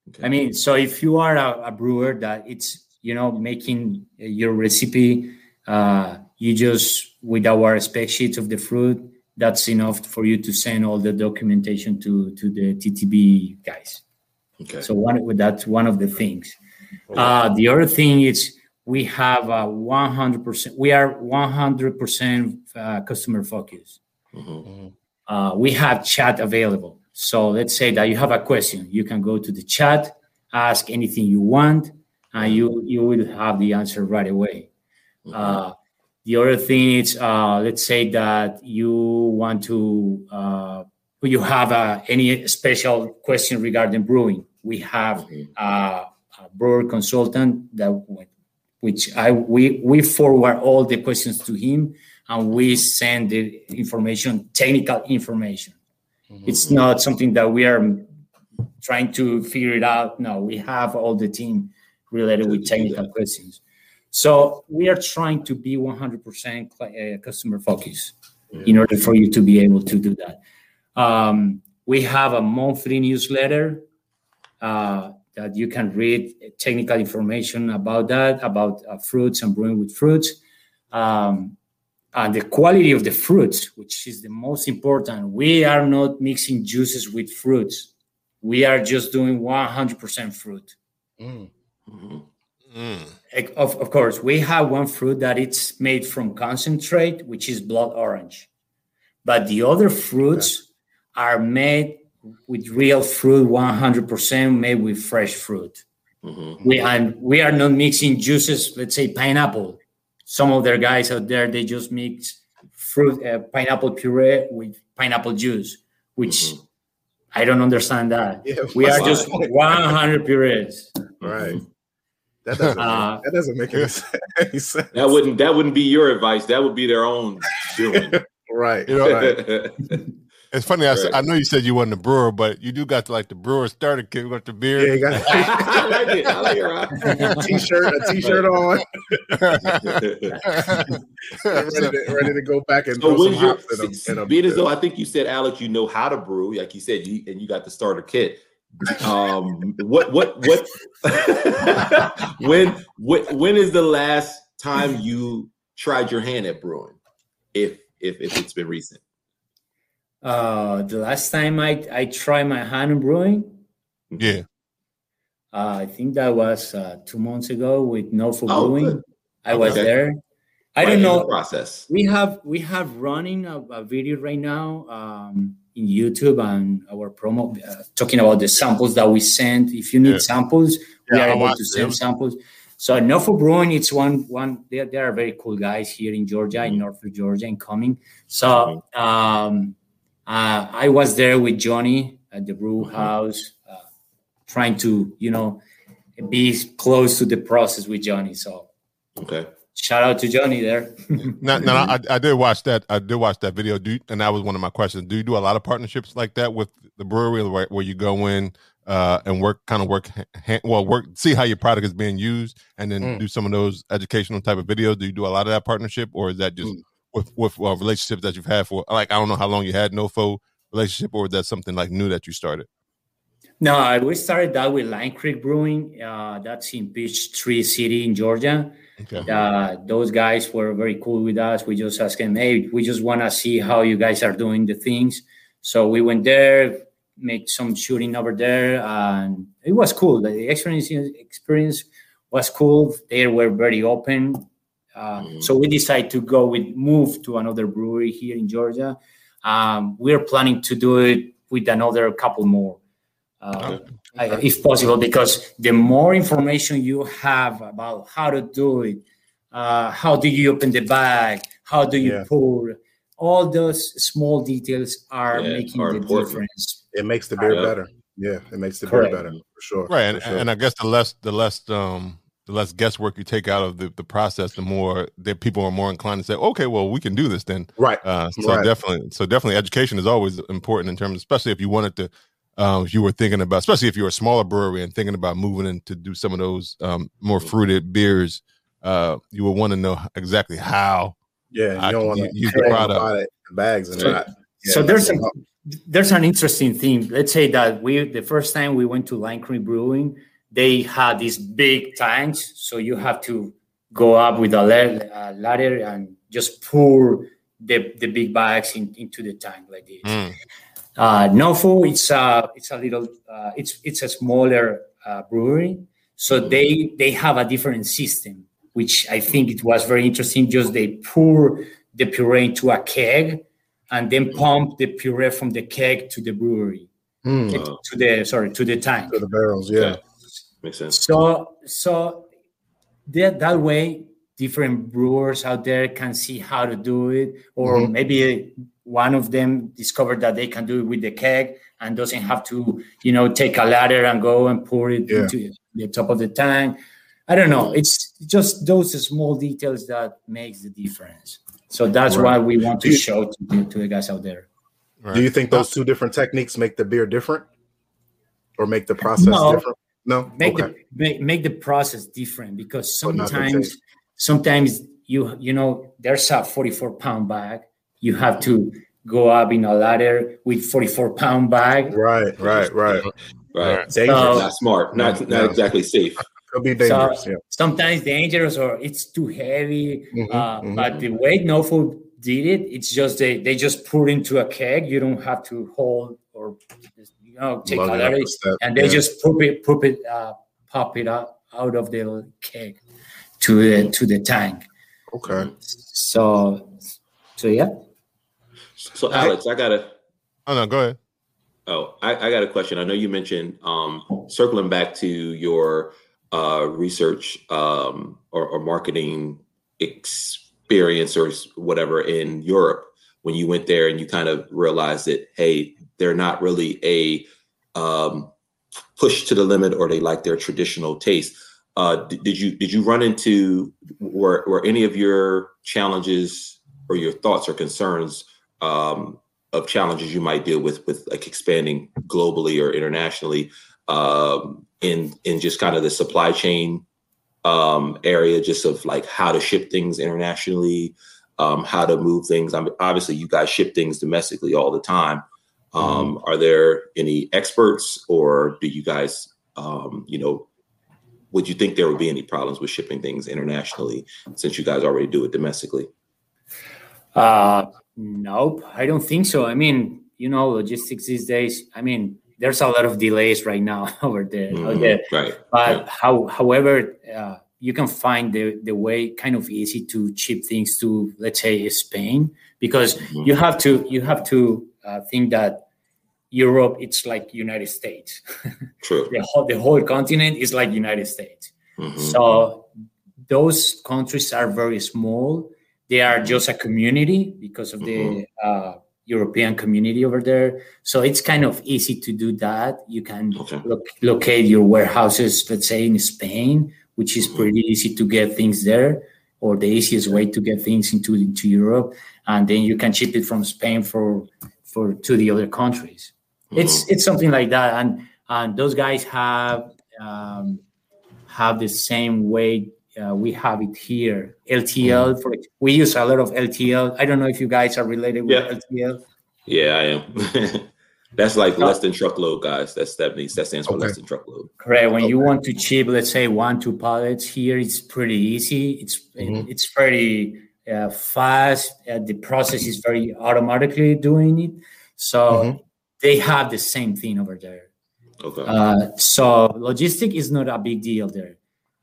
Okay. I mean, so if you are a, a brewer that it's you know making your recipe, uh, you just with our spec sheets of the fruit, that's enough for you to send all the documentation to to the TTB guys. Okay. So one with that's one of the things. Uh, the other thing is we have a 100%. We are 100% uh, customer focused Mhm. uh, we have chat available. So let's say that you have a question, you can go to the chat, ask anything you want, and you you will have the answer right away. Uh, the other thing is, uh, let's say that you want to, uh, you have uh, any special question regarding brewing. We have uh, a brewer consultant that, which I we we forward all the questions to him, and we send the information, technical information. It's not something that we are trying to figure it out. No, we have all the team related with technical questions. So we are trying to be 100% cl- uh, customer focused in order for you to be able to do that. Um, we have a monthly newsletter uh, that you can read technical information about that, about uh, fruits and brewing with fruits. Um, and the quality of the fruits, which is the most important. We are not mixing juices with fruits. We are just doing 100% fruit. Mm. Mhm. Mm. Of, of course, we have one fruit that it's made from concentrate, which is blood orange. But the other fruits are made with real fruit, 100% made with fresh fruit. Mhm. We and we are not mixing juices. Let's say pineapple. Some of their guys out there they just mix fruit uh, pineapple puree with pineapple juice, which Mhm. I don't understand that. Yeah, We are just 100 purees. right. That doesn't, Uh, that doesn't make any sense. That wouldn't that wouldn't be your advice. That would be their own doing. right. You know, right. It's funny. I, said, Right. I know you said you wasn't a brewer, but you do got like the brewer starter kit with the beer. Yeah, you got I like it. I like it. Rob. t-shirt, a t-shirt on, ready So- to, ready to go back and So throw some your hops in a, in a being as though I think you said Alex, you know how to brew, like you said, you and you got the starter kit. Um, what what what when when when is the last time you tried your hand at brewing? If if if it's been recent. Uh, the last time I I tried my hand in brewing, yeah. uh, I think that was uh, two months ago with No for Oh, Brewing. good. I was there. I Right don't in the know. process. We have we have running a, a video right now um, in YouTube and our promo uh, talking about the samples that we send. If you need Yeah. samples, we Yeah, are able to send them. samples. So NoFo Brewing, it's one one. They, they are very cool guys here in Georgia, in Norfolk, Georgia, in coming. So um, uh, I was there with Johnny at the brew house, uh, trying to you know be close to the process with Johnny. So Okay. Shout out to Johnny there. Now, now I, I did watch that. I did watch that video. Do you, and that was one of my questions. Do you do a lot of partnerships like that with the brewery, where, where you go in uh, and work, kind of work, ha- well, work, see how your product is being used, and then Mm. do some of those educational type of videos? Do you do a lot of that partnership, or is that just Mm. with with uh, relationships that you've had for like I don't know how long you had NoFo relationship, or is that something like new that you started? No, I- we started that with Line Creek Brewing. Uh, that's in Peachtree City in Georgia. Okay. Uh, those guys were very cool with us. We just asked them, hey, we just want to see how you guys are doing the things. So we went there, made some shooting over there, and it was cool. The experience experience was cool. They were very open. Uh, Mhm. So we decided to go with move to another brewery here in Georgia. Um, we're planning to do it with another couple more. Uh, I- if possible, because the more information you have about how to do it, uh, how do you open the bag, how do you Yeah. pour, all those small details are Yeah, making are the important. difference. It makes the beer better. Yeah, it makes the Correct. beer better for sure. Right, and, sure. and I guess the less the less um the less guesswork you take out of the, the process, the more that people are more inclined to say, okay, well, we can do this then. right. Uh, so Right. definitely, so definitely, education is always important in terms, especially if you wanted to, um, if you were thinking about, especially if you're a smaller brewery and thinking about moving in to do some of those um, more fruited beers, uh, you would want to know exactly how. Yeah, I you don't want to use the product. bags and So- not. so there's that's some there's an interesting thing. Let's say that we the first time we went to Line Creek Brewing, they had these big tanks, so you have to go up with a uh, ladder and just pour the, the big bags in, into the tank like this. Mm, Uh, NoFo, it's a it's a little uh, it's it's a smaller uh, brewery, so they they have a different system, which I think it was very interesting. Just they pour the puree into a keg, and then pump the puree from the keg to the brewery Wow. to the sorry to the tank. to the barrels. Yeah. Makes sense. So so that that way different brewers out there can see how to do it, or Mhm. maybe one of them discovered that they can do it with the keg and doesn't have to, you know, take a ladder and go and pour it Yeah. into the top of the tank. I don't know. It's just those small details that makes the difference. So that's Right. why we want to you- show to the, to the guys out there. right. Do you think those two different techniques make the beer different, or make the process No. different? No. make okay. the make, make the process different because But not the sometimes sometimes you you know there's a 44 pound bag you have to go up in a ladder with 44 pound bag Right. Right. Right. Right. Dangerous. So- Not smart. Not Yeah. not exactly safe. Could be dangerous. yeah. sometimes dangerous or it's too heavy Mhm, uh, mhm. but the way NoFo did it it's just they they just put into a keg you don't have to hold or you know take Lug a it ladder and they yeah. just pop it pop it uh, pop it out, out of the keg to the to the tank Okay. so so yeah So Alex, I gotta Oh no, go ahead. Oh, I, I got a question. I know you mentioned um, circling back to your uh, research um, or, or marketing experience or whatever in Europe when you went there and you kind of realized that hey, they're not really a um, push to the limit or they like their traditional taste. uh, did, did you did you run into were were any of your challenges or your thoughts or concerns um, of challenges you might deal with with like expanding globally or internationally um, in in just kind of the supply chain um, area, just of like how to ship things internationally, um, how to move things. I mean, obviously, you guys ship things domestically all the time. Um, Are there any experts, or do you guys, um, you know, would you think there would be any problems with shipping things internationally since you guys already do it domestically? Uh, nope, I don't think so. I mean, you know, logistics these days. I mean, there's a lot of delays right now over there. Mhm, there. Right. But right. how, however, uh, you can find the, the way kind of easy to ship things to, let's say, Spain, because Mhm. you have to you have to uh, think that Europe it's like United States. True. the whole the whole continent is like United States. Mhm. So those countries are very small. They are just a community because of the uh, European community over there. So it's kind of easy to do that. You can Okay. loc- locate your warehouses, let's say in Spain, which is pretty easy to get things there, or the easiest way to get things into into Europe, and then you can ship it from Spain for for to the other countries. It's it's something like that, and and those guys have um, have the same way uh, we have it here. LTL for we use a lot of LTL. I don't know if you guys are related with Yeah. LTL. Yeah, I am. That's like less than truckload, guys. That's that means that stands for Okay. less than truckload. Correct. When you want to ship, let's say one two pallets here, it's pretty easy. It's Mhm. it's pretty uh, fast. Uh, the process is very automatically doing it. So Mhm. they have the same thing over there. Okay. Uh, so logistic is not a big deal there.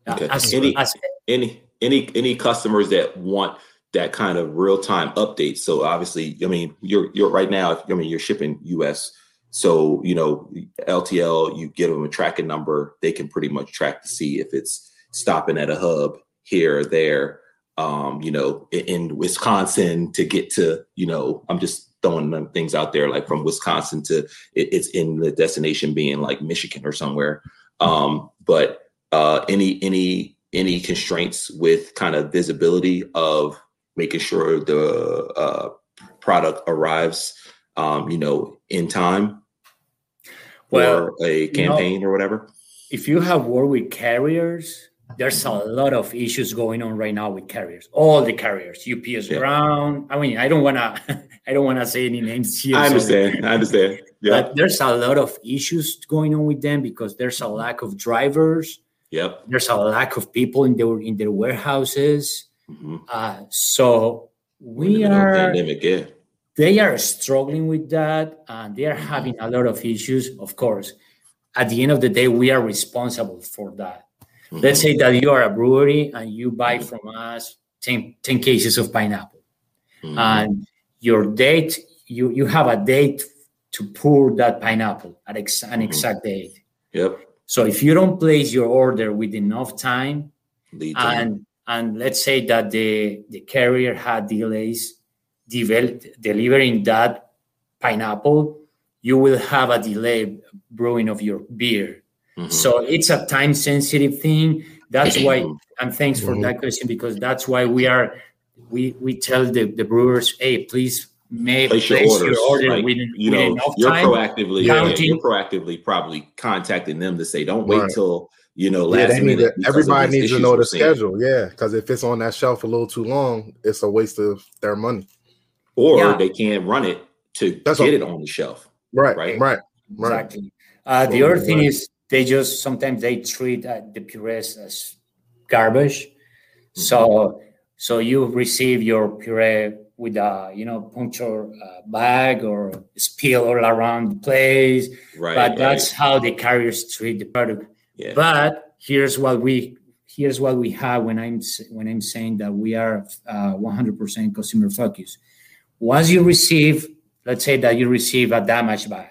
Okay. as- Any- as- any any any customers that want that kind of real time update. So obviously, I mean, you're you're right now. I mean, you're shipping U.S. So you know, LTL. You give them a tracking number. They can pretty much track to see if it's stopping at a hub here or there. Um, you know, in, in Wisconsin to get to. You know, I'm just throwing them things out there, like from Wisconsin to it, it's in the destination being like Michigan or somewhere. Um, but uh, any any any constraints with kind of visibility of making sure the uh, product arrives, um, you know, in time Well, for a know- campaign or whatever. if you have worked with carriers, there's a lot of issues going on right now with carriers. All the carriers, UPS Yeah. Ground. I mean, I don't wanna, I don't wanna say any names here. I so- understand. I understand. Yeah. But there's a lot of issues going on with them because there's a lack of drivers. Yep. There's a lack of people in their in their warehouses. Mhm. Uh, so we middle of the are pandemic. Yeah. they are struggling with that and they are having a lot of issues of course at the end of the day we are responsible for that Mhm. let's say that you are a brewery and you buy from us 10, 10 cases of pineapple Mhm. and your date you you have a date to pour that pineapple at ex- an Mhm. exact date Yep. So if you don't place your order with enough time time. and and let's say that the the carrier had delays develop, delivering that pineapple you will have a delay brewing of your beer Mhm. so it's a time sensitive thing that's why and thanks for Mhm. that question because that's why we are we we tell the, the brewers hey please may place place, your orders. your order like, within, you within know, enough you're time proactively, yeah, counting- you're proactively probably contacting them to say, don't wait Right. till you know Yeah, last they need minute. to, everybody needs to know we're the seeing. schedule. Yeah, because if it's on that shelf a little too long, it's a waste of their money. or Yeah. they can't run it to That's get all- it on the shelf. Right, Right. right, right, right. Exactly. Uh, the other thing right. is they just sometimes they treat uh, the purees as garbage. Mm-hmm. So so you receive your puree with a you know puncture uh, bag or spill all around the place. Right. but right. that's how the carriers treat the product. yeah. But here's what we here's what we have when I'm when I'm saying that we are uh, 100% customer focused. Once you receive, let's say that you receive a damaged bag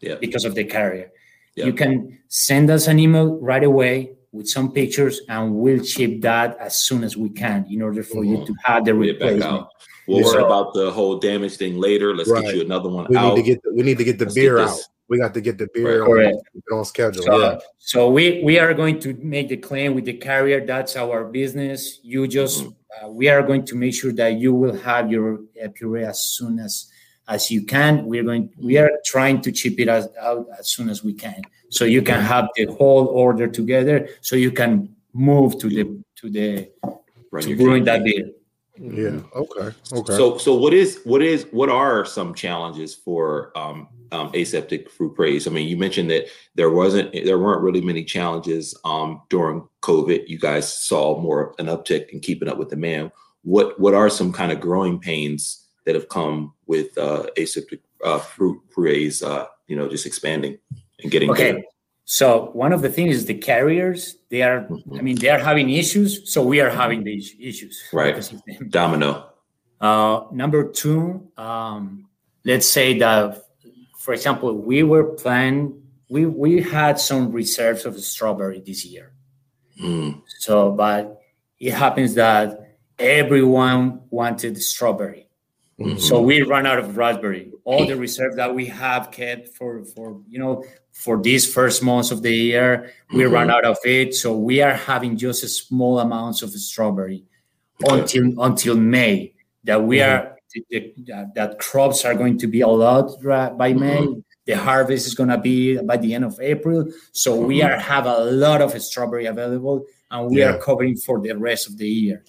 yeah. because of the carrier. Yeah. You can send us an email right away with some pictures, and we'll ship that as soon as we can in order for you Mhm. to have the replacement. Out. We'll Yeah. worry about the whole damage thing later. Let's Right. get you another one We out. need to get the, we need to get the Let's beer this- out. We got to get the beer on, on schedule. So, yeah. so we we are going to make the claim with the carrier. That's our business. You just Mm-hmm. uh, we are going to make sure that you will have your uh, puree as soon as as you can. We're going. We are trying to chip it as, out as soon as we can, so you can have the whole order together, so you can move to the to the Run to your brewing that beer. Yeah. Okay. Okay. So, so what is what is what are some challenges for um, um, aseptic fruit purees? I mean, you mentioned that there wasn't there weren't really many challenges um, during COVID. You guys saw more an uptick in keeping up with demand. What what are some kind of growing pains that have come with uh, aseptic uh, fruit purees? Uh, you know, just expanding and getting Okay. bigger? So one of the things is the carriers. They are. Mhm. I mean, they are having issues. So we are having these issues. Right. Domino. Uh, number two, um, let's say that, for example, we were planning, we, we had some reserves of strawberry this year. Mm, So, but it happens that everyone wanted strawberry. mhm. So we run out of raspberry. All the reserve that we have kept for, for you know, for these first months of the year, we Mhm. run out of it. So we are having just a small amounts of strawberry Okay. until until May. That we Mhm. are that, that- crops are going to be allowed by May. The harvest is going to be by the end of April. So we Mhm. are have a lot of strawberry available, and we Yeah. are covering for the rest of the year.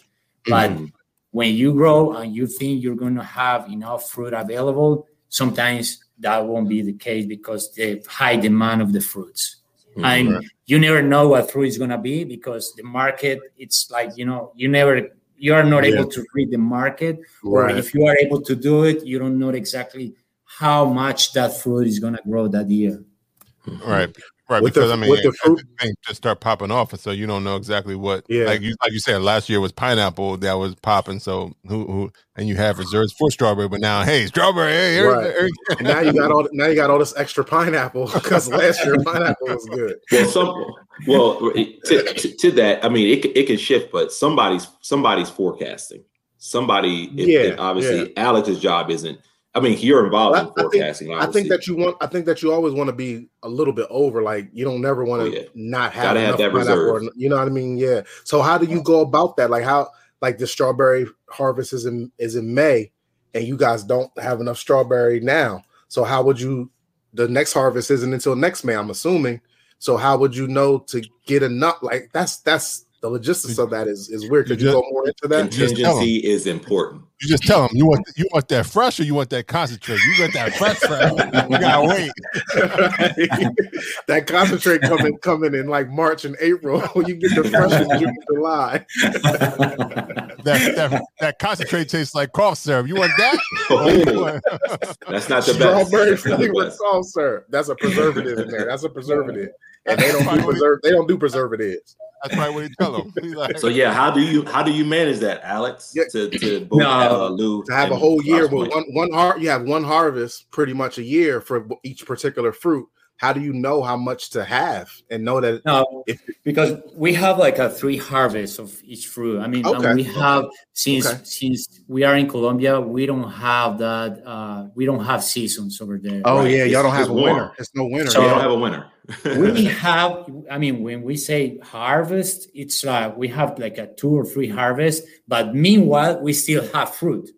But Mhm. when you grow and you think you're going to have enough fruit available, sometimes that won't be the case because the high demand of the fruits. Mhm. And you never know what fruit is going to be because the market, it's like, you know, you never, you are not Yeah. able to read the market. Or if you are able to do it, you don't know exactly how much that fruit is going to grow that year. Right. Right, With the- because I mean, with the it- fruit- things just start popping off, and so you don't know exactly what. Yeah. like you like you said, last year was pineapple that was popping. So who who and you have reserves for strawberry, but now hey, strawberry, hey, here- Right. here- And now you got all now you got all this extra pineapple because last year pineapple was good. well some well to, to, to that i mean it, can- it can shift but somebody's somebody's forecasting somebody it, Yeah, it- obviously alex's job isn't i mean you're involved I- in I think- forecasting I think that you want. I think that you always want to be a little bit over. Like you don't never want to Oh, yeah. not have Gotta have enough that reserve. or- you know what I mean? Yeah. So how do you go about that? Like how like the strawberry harvest is in is in May, and you guys don't have enough strawberry now. So how would you? The next harvest isn't until next May. I'm assuming. So how would you know to get enough? Like that's that's the logistics of that is is weird. Could you You go more into that? just tell 'em. contingency is important You just tell them you want you want that fresh or you want that concentrate. You want that fresh, fresh. You gotta wait. that concentrate coming coming in like March and April. you get the fresh in June, July. That that that concentrate tastes like cough syrup. You want that? Oh. Or you Oh, want- that's not the best Strawberry That's flavored best. salt syrup. That's a preservative in there. That's a preservative. And they don't do preserve. They don't do preservatives. That's right. What you tell them. Like, so yeah how do you how do you manage that alex Yeah. to to both No. uh, Lou To have a whole year Rob's with one one har- you have one harvest pretty much a year for each particular fruit. How do you know how much to have and know that No, if because we have like a three harvests of each fruit. I mean, Okay. we have since Okay. since we are in Colombia, we don't have that. Uh, we don't have seasons over there. Oh Right. yeah, y'all don't It's- have a it's winter. It's no winter. So- we don't have a winner we have. I mean, when we say harvest, it's like we have like a two or three harvest But meanwhile, we still have fruit.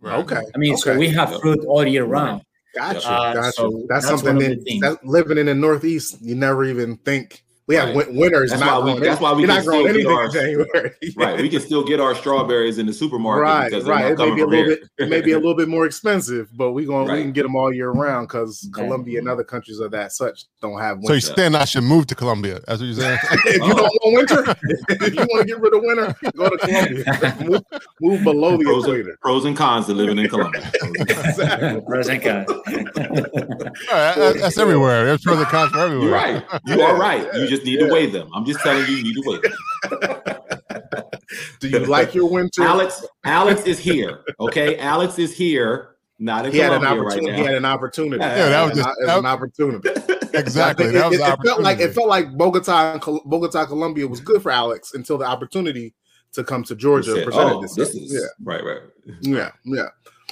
right. okay. I mean, so we have fruit all year round. Gotcha. Uh, gotcha. so that's, that's something one that, that living in the Northeast, you never even think. We have Right. win- winters. That's not why we- that's why we you're can not growing still get anything our- in January. right we can still get our strawberries in the supermarket right, because right. It may be a little here. bit, it may be a little bit more expensive, but we going we can get them all year round because Okay. Colombia and other countries of that such don't have So you're winter. saying I should move to Colombia? That's what you're saying? if you don't want winter, if you want to get rid of winter, go to Colombia. move, move below the pros, and, equator. pros and cons to living in Colombia. Exactly. Pros and cons. All right, that- that's everywhere. There's pros and cons for everywhere. You're right. You are right. You just need Yeah. to weigh them. I'm just telling you, you need to weigh them. Do you like your winter? Alex, Alex is here. Okay, Alex is here. Not in he had an Colombia right opportunity. he had an opportunity. Yeah, that was just- it was an opportunity. Exactly. It, That was it- the it felt like it felt like Bogota and Col- Bogota, Colombia was good for Alex until the opportunity to come to Georgia said, presented oh, itself. this is yeah, right, right. yeah, yeah.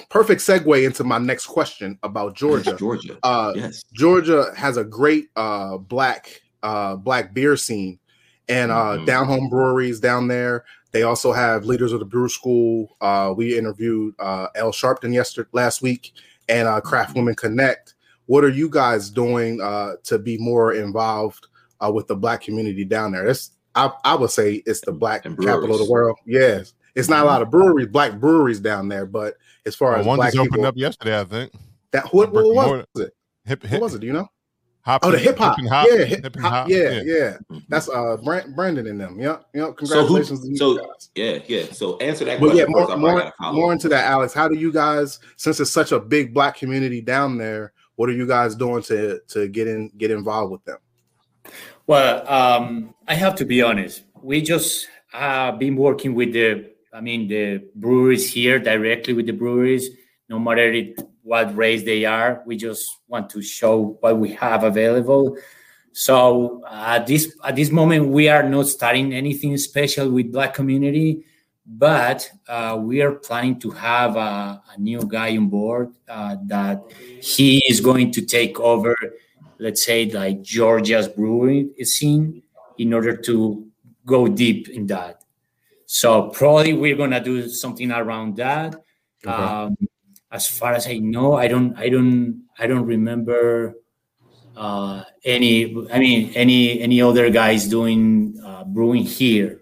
perfect segue into my next question about Georgia. Georgia. Uh, yes. Georgia has a great uh, black uh, black beer scene, and uh, Mhm. down home breweries down there. They also have leaders of the brew school. Uh, we interviewed uh, L Sharpton yesterday last week, and uh, Craft Women Connect. What are you guys doing uh, to be more involved uh, with the black community down there? It's I, I would say it's the black capital of the world. Yes, it's not a lot of breweries, black breweries down there, but as far Well, as one black just opened people, up yesterday, I think. that what, what was it? Hip, What was it? Do you know? Hop Oh, the hip hop. hop, Yeah, hip hip hop. hop, Yeah, yeah. That's uh Brand, Brandon and them. Yep, yep. So who- to you so- guys. Yeah, yeah. So answer that But question yeah, more first. More, more into that, Alex. How do you guys, since it's such a big black community down there, what are you guys doing to to get in get involved with them? Well, um, I have to be honest. We just uh, been working with the, I mean, the breweries here directly with the breweries. No matter it, what race they are, we just want to show what we have available. So uh, at this at this moment, we are not starting anything special with Black community, but uh, we are planning to have a, a new guy on board uh, that he is going to take over let's say like Georgia's brewing scene in order to go deep in that. So probably we're gonna do something around that. Okay. Um, as far as I know, I don't, I don't, I don't remember uh, any. I mean, any any other guys doing uh, brewing here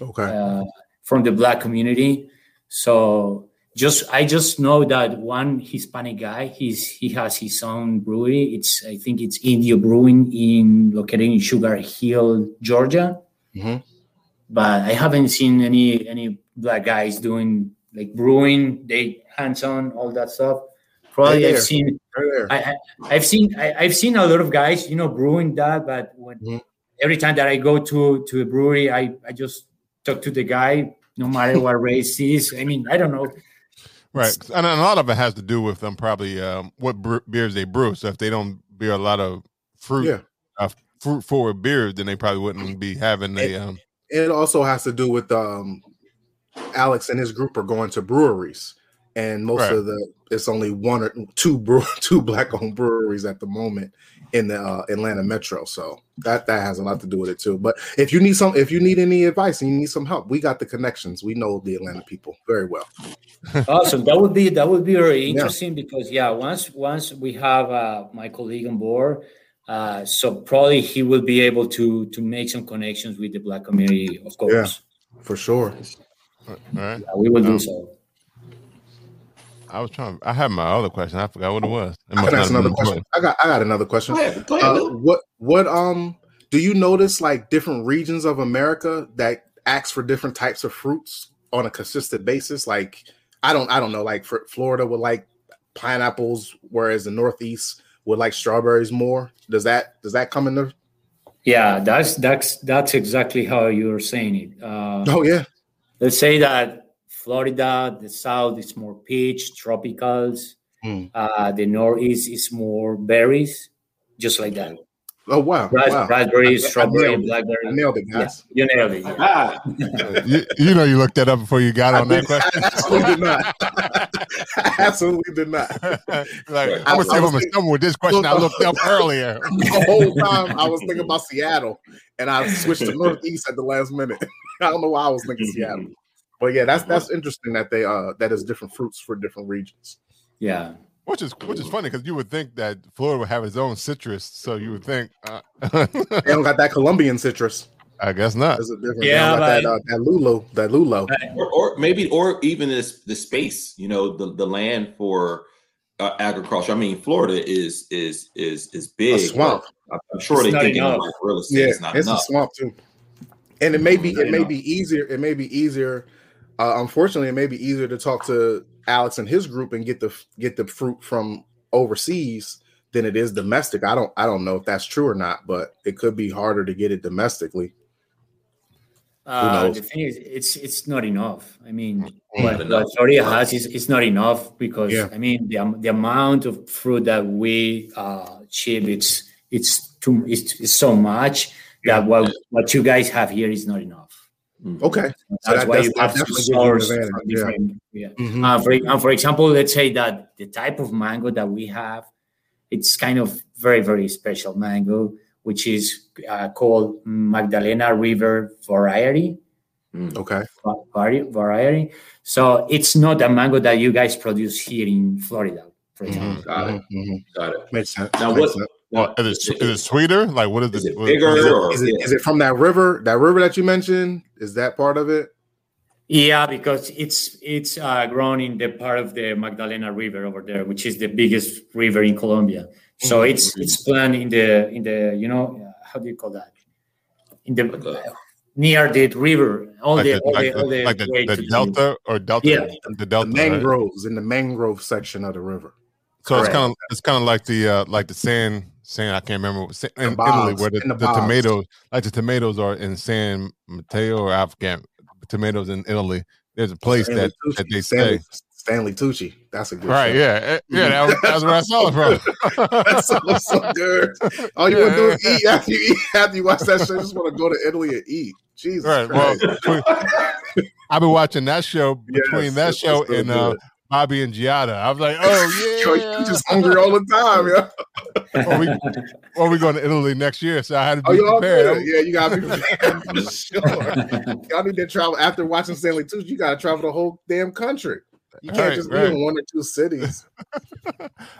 Okay. uh, from the black community. So just I just know that one Hispanic guy, he's he has his own brewery. It's I think it's India Brewing in located in Sugar Hill, Georgia. Mhm. But I haven't seen any any black guys doing like brewing, they hands on all that stuff. Probably Right I've seen Right. I, I I've seen I, I've seen a lot of guys, you know, brewing that, but when Mhm. every time that I go to to a brewery, I I just talk to the guy, no matter what race he is. I mean, I don't know. Right, and a lot of it has to do with them probably um, what bre- beers they brew. So if they don't beer a lot of fruit, Yeah. uh, fruit forward beers, then they probably wouldn't be having a. Um, It also has to do with um Alex and his group are going to breweries. And most Right. of the it's only one or two brew, two black owned breweries at the moment in the uh, Atlanta metro. So that that has a lot to do with it too. But if you need some if you need any advice and you need some help, we got the connections. We know the Atlanta people very well. awesome. That would be that would be very Yeah. interesting because yeah, once once we have uh, my colleague on board, uh, so probably he will be able to to make some connections with the black community, of course. For sure. all right, Yeah, we will do Um, so. I was trying. I had my other question. I forgot what it was. It I must can not ask another been question. I got I got another question. Go ahead. Go ahead. Uh, what what um do you notice like different regions of America that acts for different types of fruits on a consistent basis? Like I don't I don't know. Like for Florida would like pineapples, whereas the Northeast would like strawberries more. Does that does that come in the? Yeah, that's that's that's exactly how you're saying it. Uh, Oh yeah, let's say that Florida, the South is more peach, tropicals. Hmm. Uh, the Northeast is more berries, just like that. oh wow, Ras- wow. Raspberries, I- I strawberry, nailed it. blackberry. I nailed it, Yeah, you nailed it. yeah. Ah, you, you know, you looked that up before you got I, on that question. I absolutely did not. I absolutely did not. like, I- I'm gonna I was I'm gonna stumble with this question I looked up earlier. the whole time I was thinking about Seattle, and I switched to Northeast at the last minute. I don't know why I was thinking Seattle, but yeah, that's that's interesting that they uh that is different fruits for different regions. Yeah. Which is which is funny because you would think that Florida would have its own citrus, so you would think. Uh, They don't got that Colombian citrus. I guess not. There's a difference. Yeah, they that but- uh, that lulo, that lulo. or, or maybe, or even this the space. You know, the the land for uh, agriculture. I mean, Florida is is is is big. A swamp. I'm sure It's they not thinking enough. like real estate Yeah, is not it's a swamp too. And it may be it may be easier. It may be easier. Uh, unfortunately, it may be easier to talk to Alex and his group and get the get the fruit from overseas than it is domestic. I don't I don't know if that's true or not, but it could be harder to get it domestically. Uh, knows? the thing is, it's it's not enough. I mean, Mm, what, enough. what Florida has is, is not enough because Yeah. I mean the, am- the amount of fruit that we uh, ship it's it's too it's, it's so much that what what you guys have here is not enough. Mhm. Okay. So That's that- why that's- you have to definitely gives you an source advantage, from yeah. different. Yeah. Mhm. Uh, for, and for example, let's say that the type of mango that we have, it's kind of very, very special mango, which is uh, called Magdalena River variety. Okay. va- vari- variety. So it's not a mango that you guys produce here in Florida, for example. Got it. Mhm. Got it. Makes sense. Now, Makes what? sense. Well, is it, is it sweeter? Like, what is, Is the, it bigger what is it? or- Is it, is it from that river? That river that you mentioned? Is that part of it? Yeah, because it's it's uh, grown in the part of the Magdalena River over there, which is the biggest river in Colombia. So Mm-hmm. it's it's planted in the in the you know uh, how do you call that in the Like a- near the river all Like the the, all like the, the, all the, like the, the the- delta or delta? Yeah. The The delta. right? mangroves in the mangrove section of the river. So it's kind of it's kind of like the uh, like the sand sand I can't remember sa- in Italy where the, the the tomatoes like the tomatoes are in San Mateo or Afghan tomatoes in Italy. There's a place Stanley that, Tucci. that they Stanley, say. Stanley Tucci. That's a good Right, show. yeah, eh, yeah, that was, that's where I saw it from. that's sounds so good. All you want to do is eat after you eat. After you watch that show, you just want to go to Italy and eat. Jesus Right. Well, I've been watching that show between Yes, that show and uh. Bobby and Giada. I was like, oh Yo, yeah. you just hungry all the time, yeah. or, we, or we going to Italy next year, so I had to Oh, be you prepared. Yeah, you gotta be prepared for sure. Y'all need to travel after watching Stanley Tucci. You gotta travel the whole damn country. You can't Right, just right. be in one or two cities.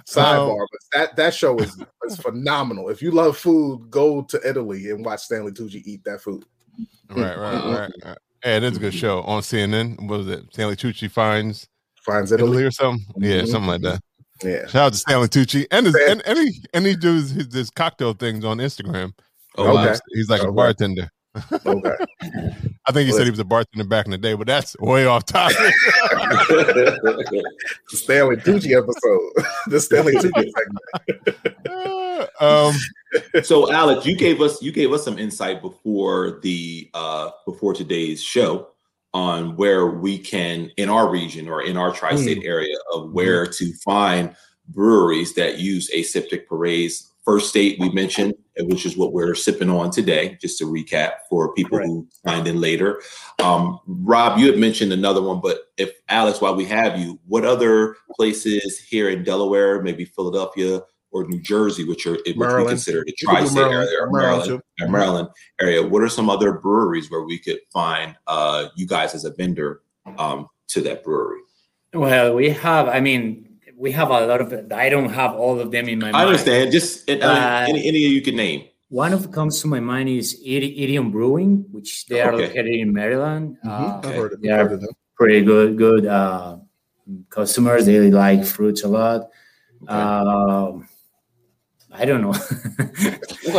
Sidebar, Um, but that that show is is phenomenal. If you love food, go to Italy and watch Stanley Tucci eat that food. Right, right, right, right. Yeah, it is a good show on CNN. What was it? Stanley Tucci finds Finds Italy Italy. or something. Yeah, Mhm. something like that. Yeah. Shout out to Stanley Tucci and his, Stan- and and he and he does his, his cocktail things on Instagram. Oh. Okay. He's like a bartender. Okay. I think he said he was a bartender back in the day, but that's way off topic. the Stanley Tucci episode. the Stanley Tucci segment. um, so alex you gave us you gave us some insight before the uh before today's show on where we can in our region or in our tri-state area of where to find breweries that use aseptic purees. First state we mentioned which is what we're sipping on today just to recap for people Correct. who find in later. Um rob you had mentioned another one but if alex while we have you what other places here in delaware maybe philadelphia or New Jersey, which are which we Maryland. consider the You could do tri-state Maryland. area, or Maryland, Maryland, or Maryland area. What are some other breweries where we could find uh, you guys as a vendor um, to that brewery? Well, we have. I mean, we have a lot of. I don't have all of them in my mind. I understand. Just uh, Uh, any any you can name. One of comes to my mind is Idi- Idiom Brewing, which they are Okay. located in Maryland. Mhm. Uh, I've Okay. heard of, Yeah. heard of them. pretty good, good uh, customers. They like fruits a lot. Okay. I don't know.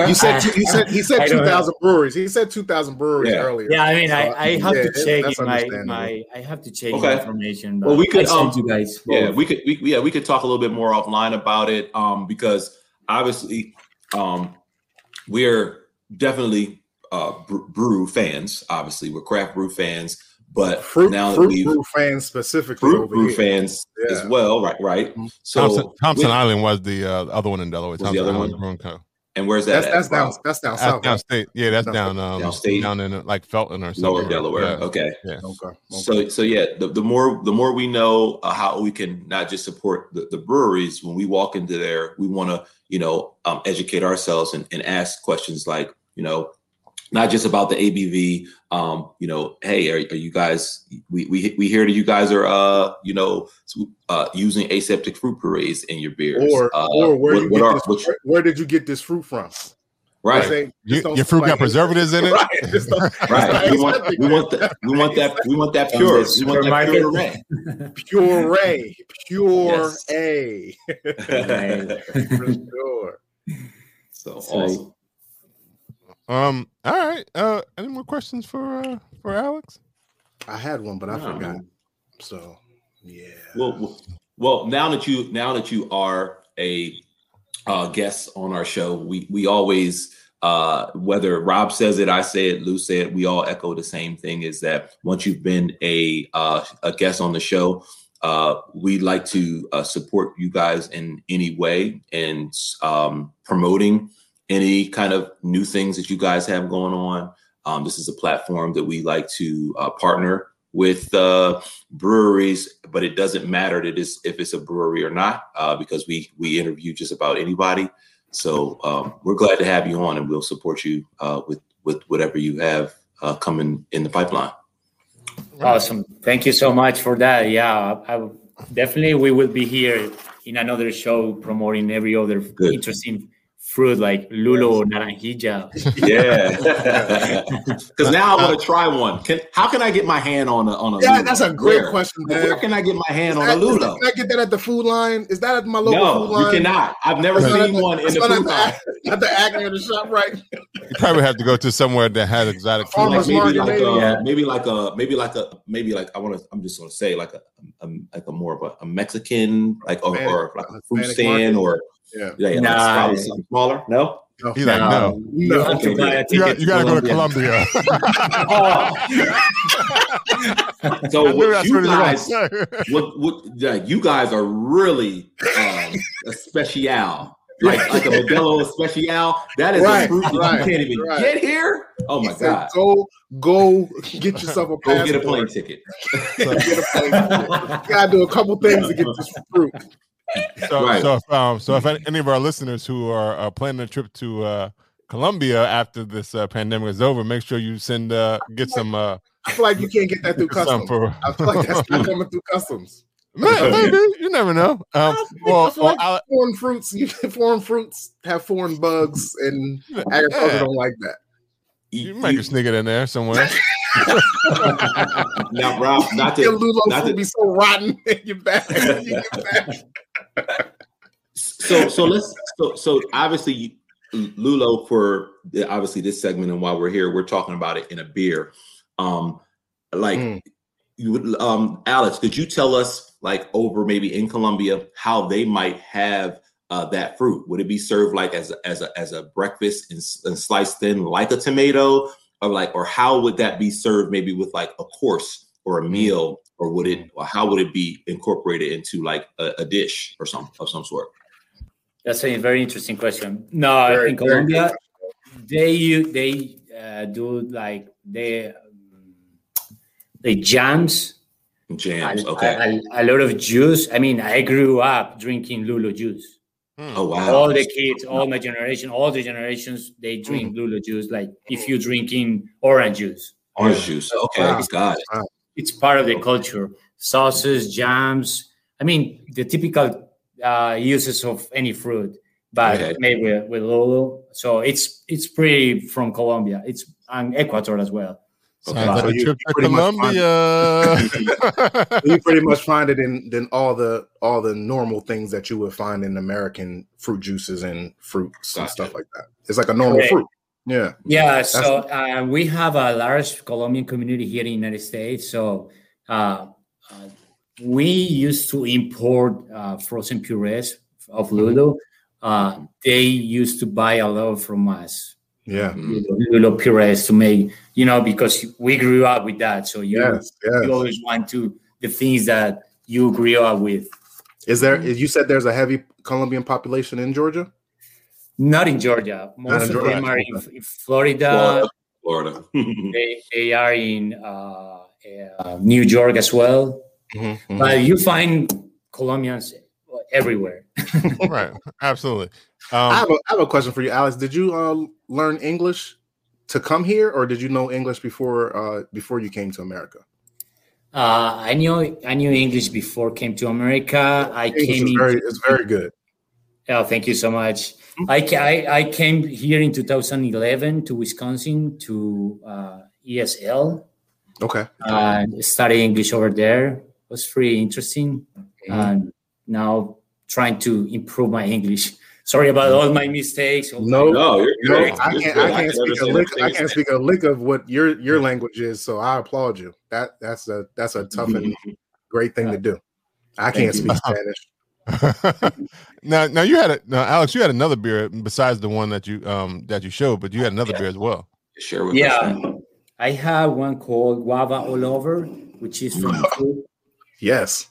You said two, you said he said don't two know. thousand breweries. He said two thousand breweries Yeah. earlier. yeah, I mean, I, So, I have yeah, to check that's my, my I have to check Okay. information. Well, we but could, um, you guys. yeah, we could we, yeah we could talk a little bit more offline about it um, because obviously um, we're definitely uh, brew fans. Obviously, we're craft brew fans, but fruit, now that fruit we've brew fans specifically fruit over brew here. fans as well, right? Right. Mhm. So Thompson, Thompson we- Island was the uh, other one in Delaware. Was the other Island one? Brewing and where's that? That's at, that's down Rob? that's down That's south. right? downstate. Yeah, that's Down- down um, Downstate? down in like Felton or something. Lower Delaware. Yeah. Okay. Yeah. Okay. okay. So so yeah, the, the more the more we know uh, how we can not just support the, the breweries when we walk into there, we want to you know um, educate ourselves and, and ask questions like you know not just about the ABV. Um, you know, hey, are, are you guys? We, we we hear that you guys are uh you know uh, using aseptic fruit purees in your beers. or uh, or where what, you what are this, which, where, where did you get this fruit from? right? Just ain't- You- your fruit got preservatives in it. Right. Don't- Right. We want we want that we want that we want that pure. We want that pure supermarket. array. Puree, pure Yes. A, Right. for sure. So So- awesome. Um. All right. Uh. Any more questions for uh, for Alex? I had one, but I No. forgot. So yeah. Well, well, well, now that you now that you are a uh, guest on our show, we we always uh, whether Rob says it, I say it, Lou said, it, we all echo the same thing: is that once you've been a uh, a guest on the show, uh, we'd like to uh, support you guys in any way and um, promoting any kind of new things that you guys have going on. Um, this is a platform that we like to uh, partner with uh, breweries, but it doesn't matter that it's, if it's a brewery or not uh, because we we interview just about anybody. So um, we're glad to have you on, and we'll support you uh, with with whatever you have uh, coming in the pipeline. Awesome. Thank you so much for that. Yeah, I, I, definitely we will be here in another show promoting every other Good. interesting fruit like lulo, naranjilla. Yeah, because now I want to try one. Can how can I get my hand on a on a? Yeah, Lulo? that's a great Where? question, Where can I get my hand Is on a that- is that- Lulo? Can I get that at the food line? Is that at my local No, food line? you cannot. I've never It's not at seen the- one in the not at food the line. ac- At the Acme or the shop, right? You probably have to go to somewhere that has exotic food. Like maybe market, like maybe. a Yeah. maybe like a maybe like a maybe like I want to. I'm just gonna say like a, a like a more of a, a Mexican like or, or like a fruit Hispanic stand market. or Yeah. yeah, yeah Nah. like probably something smaller. No, He's like, no. You have to buy a You got, you gotta go to Colombia. Colombia. so what you what he guys going to say. what what like you guys are really um, a special. Like like a Modelo Especial, that is Right, a fruit right, you can't even right. get here. Oh my He said, god! Go, go, get yourself a Go get a plane ticket. Get a plane ticket. You gotta do a couple things to get this fruit. So, Right. so if um, so if any of our listeners who are uh, planning a trip to uh, Colombia after this uh, pandemic is over, make sure you send uh, get some uh, I feel like you can't get that through customs. for. I feel like that's not coming through customs. Maybe you never know. Um, well, well, like I, foreign fruits, foreign fruits have foreign bugs, and agriculture yeah, don't like that. you might can sneak it in there somewhere. now, Ralph, not Your to not to- be so rotten in your back. You get back. so so let's so so obviously Lulo for the, obviously this segment and while we're here we're talking about it in a beer um like Mm. you would um Alex could you tell us like over maybe in Colombia how they might have uh, that fruit would it be served like as a, as a as a breakfast and, and sliced thin like a tomato or like or how would that be served maybe with like a course or a meal or would it or how would it be incorporated into like a, a dish or some of some sort That's a very interesting question. No, Very- in very Colombia, they u- they uh, do like they um, they jams jams a, okay a, a lot of juice. I mean, I grew up drinking Lulo juice. Oh wow! All the kids, all my generation, all the generations, they drink Lulo juice. Like if you're drinking orange juice, Orange juice. Okay, Wow. got it. It's part of the culture. Sauces, jams. I mean, the typical uh, uses of any fruit, but Okay. made with, with Lulo. So it's it's pretty from Colombia. It's and Ecuador as well. Okay. like So you- you pretty much find- Colombia. you pretty much find it in then all the all the normal things that you would find in American fruit juices and fruits and stuff like that. It's like a normal Correct. fruit. Yeah. Yeah, so uh, we have a large Colombian community here in the United States. So uh, uh, we used to import uh, frozen purees of Lulo. Uh, they used to buy a lot from us. Yeah. Lulo purees to make, you know, because we grew up with that. So you, Yes. you always want to the things that you grew up with. Is there you said there's a heavy Colombian population in Georgia? Not in Georgia. Most in of Georgia. them are in, in Florida. Florida. They, they are in uh, uh, New York as well. Mm-hmm. But you find Colombians everywhere. right, absolutely. I Um, have a I have a question for you, Alex. Did you uh, learn English to come here, or did you know English before uh, before you came to America? Uh, I knew I knew English before came to America. I English came is in. very it's very good. Oh, thank you so much. Mm-hmm. I, I, I came here in 2011 to Wisconsin to uh, ESL Okay. and study English over there. It was pretty interesting. Mm-hmm. And now trying to improve my English. Sorry about all my mistakes. all No, no, you're no. I can't. good. I can't can speak a lick. I can't speak a lick of what your your language is. So I applaud you. That that's a that's a tough and great thing to do. I can't you. speak Spanish. now, now you had a now, Alex. You had another beer besides the one that you um that you showed, but you had another Yeah. beer as well. Share with us. Yeah. I have one called Guava All Over, which is from Crook, Yes.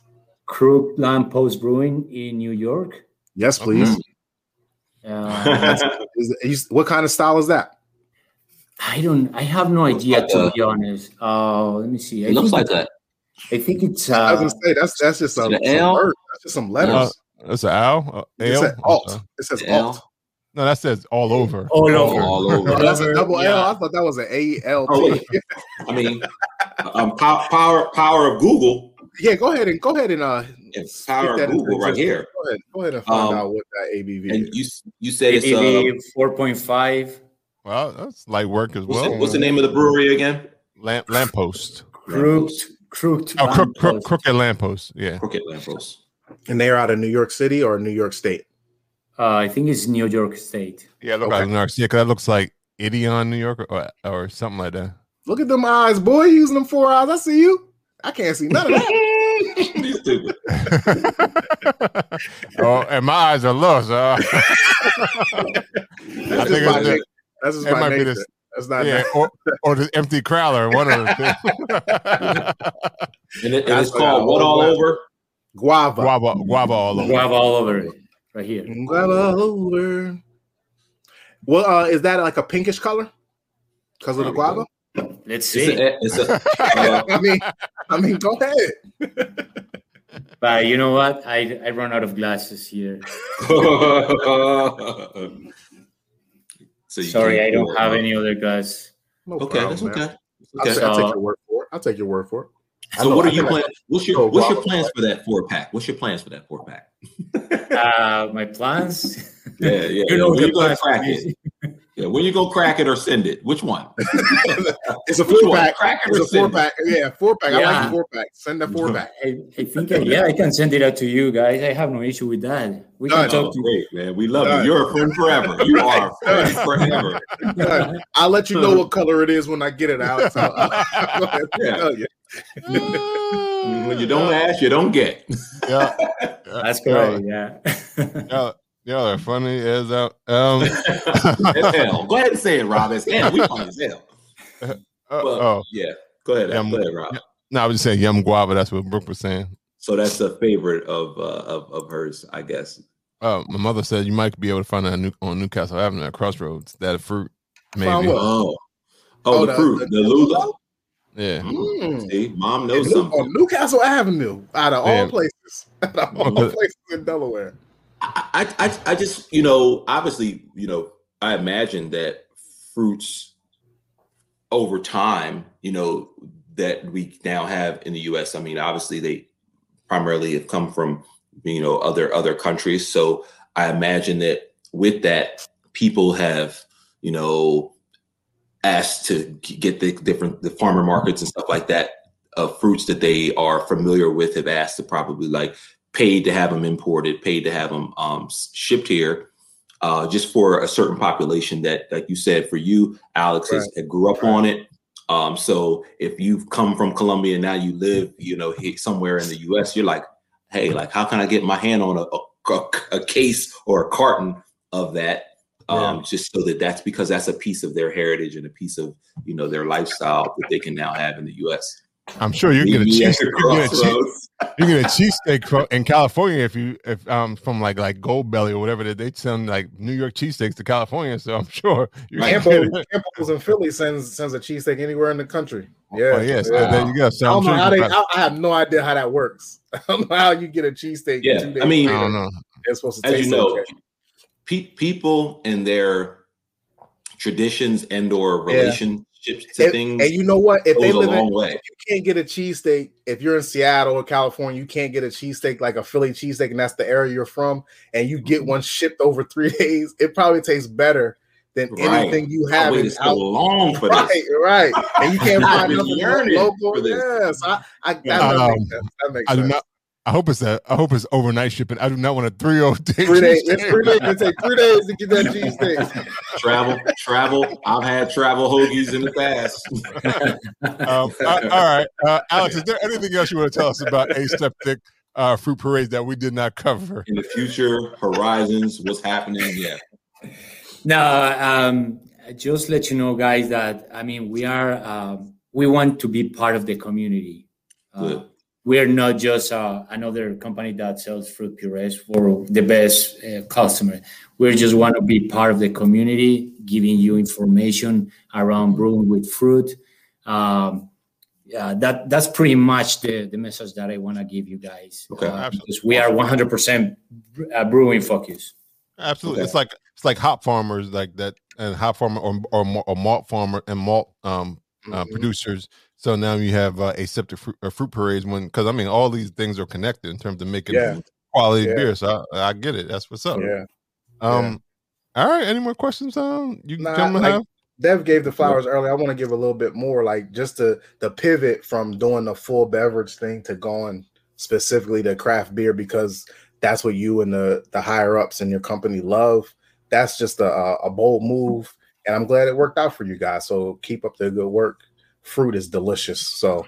Crook Lamppost Brewing in New York. Yes, please. Uh, Is, is- what kind of style is that? I don't. I have no idea like to a- be honest. Uh, let me see. I It looks like that. I think it's. I was Uh, gonna say that's that's just some, some L? words. That's just some letters. Uh, that's an owl. Uh, it L? says I'm alt. sorry. It says L. alt. No, that says all over. all Oh, over. all over. Oh, that's a double L. yeah. I thought that was an A L Oh, T. wait. I mean, um, pow- power power of Google. Yeah, go ahead and go ahead and uh Yeah, speak power that of Google right existence. here. Go ahead, go ahead and find Um, out what that ABV And is. you you said it's uh, four point five. Well, that's light work as what's, well. the, what's the name of the brewery again? Lamp lamppost. Crooked, crooked. Oh, crook, crook, crooked lamppost. Yeah. Crooked Lamppost. And they're out of New York City or New York State. Uh, I think it's New York State. Yeah, look Okay. like New York. Yeah, 'cause that looks like Idion, New York, or, or something like that. Look at them eyes, boy. Using them four eyes. I see you. I can't see none of that. You stupid. oh, and my eyes are low, so I That's think just my it's the- nature. That's just it my might be this- That's not yeah, or, or the empty crowler, one of the And, it, and it's called what all always- over? guava. guava, guava all over. Guava all over right here. Guava all over. Well, uh, is that like a pinkish color? Because of the Probably guava? Let's It's see. a, it's a uh, I mean, I mean, go ahead. But you know what? I I run out of glasses here. so you Sorry, I don't have huh? any other guys. No Okay, problem, that's man. okay. I'll, Okay. I'll take your word for it. I'll take your word for it. So know- what are you think I- planning? What's your what's your guava. plans for that four pack? What's your plans for that four pack? Uh, my plans. Yeah, yeah. you know when the you gonna plans. crack it? Yeah, when you gonna crack it or send it? Which one? It's a four one? pack. Crack it It's or a four send it? pack. Yeah, four pack. I like the four pack. Send the four pack. I, I think I, yeah, I can send it out to you guys. I have no issue with that. We Done. can Oh, talk to oh, great, man. We love Done. you. You're a friend forever. You are a friend forever. Done. I'll let you know what color it is when I get it out. So I'll go ahead and Yeah. you. When you don't ask, you don't get. yeah, That's correct. Yeah. y'all, y'all are funny as uh, um. Hell. Go ahead and say it, Rob. As hell. We funny as hell. uh, Well, oh yeah. Go ahead. Yum. Go ahead, Rob. no, I was just saying yum guava. That's what Brooke was saying. So that's a favorite of uh, of of hers, I guess. Uh, my mother said you might be able to find that on, New- on Newcastle Avenue at Crossroads. That fruit, maybe. Oh. Oh, Oh, the, the- fruit, the- the, Lulo. Yeah. Mm. See, mom knows New- something. on Newcastle Avenue, out of all places, out of all Okay. places in Delaware. I, I, I just, you know, obviously, you know, I imagine that fruits over time, you know, that we now have in the U.S. I mean, obviously, they primarily have come from, you know, other other countries. So I imagine that with that, people have, you know, asked to get the different the farmer markets and stuff like that of fruits that they are familiar with have asked to probably like paid to have them imported, paid to have them um, shipped here, uh, just for a certain population that, like you said, for you, Alex, is, grew up on it. Um, so if you've come from Colombia and now you live, you know, somewhere in the U.S., you're like, hey, like, how can I get my hand on a, a, a case or a carton of that? Um, just so that that's because that's a piece of their heritage and a piece of you know their lifestyle that they can now have in the U.S. I'm sure you can get a Meet cheese. at You the can get a cheese. crossroads. You get a cheesesteak in California if you if um from like like Goldbelly or whatever they, they send like New York cheesesteaks to California. So I'm sure you Right. can Campo, get it. Campos in Philly sends sends a cheesesteak anywhere in the country. Yeah, Oh, yes, yeah. there you go. So I don't know how they. I, I have no idea how that works. I don't know how you get a cheesesteak. Yeah, two days I mean- I don't know. It's supposed to as taste you know, okay. pe- people and their traditions and or Yeah. Relationships to And, things and you know what? If they live in, way. if you can't get a cheesesteak, if you're in Seattle or California, you can't get a cheesesteak like a Philly cheesesteak, and that's the area you're from, and you Mm-hmm. get one shipped over three days, it probably tastes better than Right. anything you have in waited so long for Right, this. right, and you can't find been nothing local. for this. Yes, I, I, that, Um, makes sense. That makes I do sense. not. I hope it's a. I hope it's overnight shipping. I do not want a three oh day. Three days. It's three days. It take three days to get that cheesesteak. Travel, travel. I've had travel hoagies in the past. um, uh, all right, uh, Alex. Is there anything else you want to tell us about aseptic uh, fruit purees that we did not cover? In the future, horizons, what's happening? Yeah. No, um, just let you know, guys, that I mean, we are um, we want to be part of the community. Uh, Good. We're not just uh, another company that sells fruit purees for the best uh, customer. We just want to be part of the community, giving you information around brewing with fruit. Um, yeah, that that's pretty much the, the message that I want to give you guys. Okay. Uh, because we are 100% uh, brewing focus. Absolutely, Okay. it's like it's like hop farmers like that, and hop farmer or or, or malt farmer and malt um uh, Mhm. producers. So now you have uh, aseptic fruit, uh, fruit purees when because I mean all these things are connected in terms of making Yeah. quality Yeah. beer. So I, I get it. That's what's up. Yeah. Um. All right. Any more questions? Um. You Nah, gentlemen like- have? Dev gave the flowers earlier. I want to give a little bit more, like just the the pivot from doing the full beverage thing to going specifically to craft beer because that's what you and the the higher ups in your company love. That's just a a bold move, and I'm glad it worked out for you guys. So keep up the good work. Fruit is delicious. So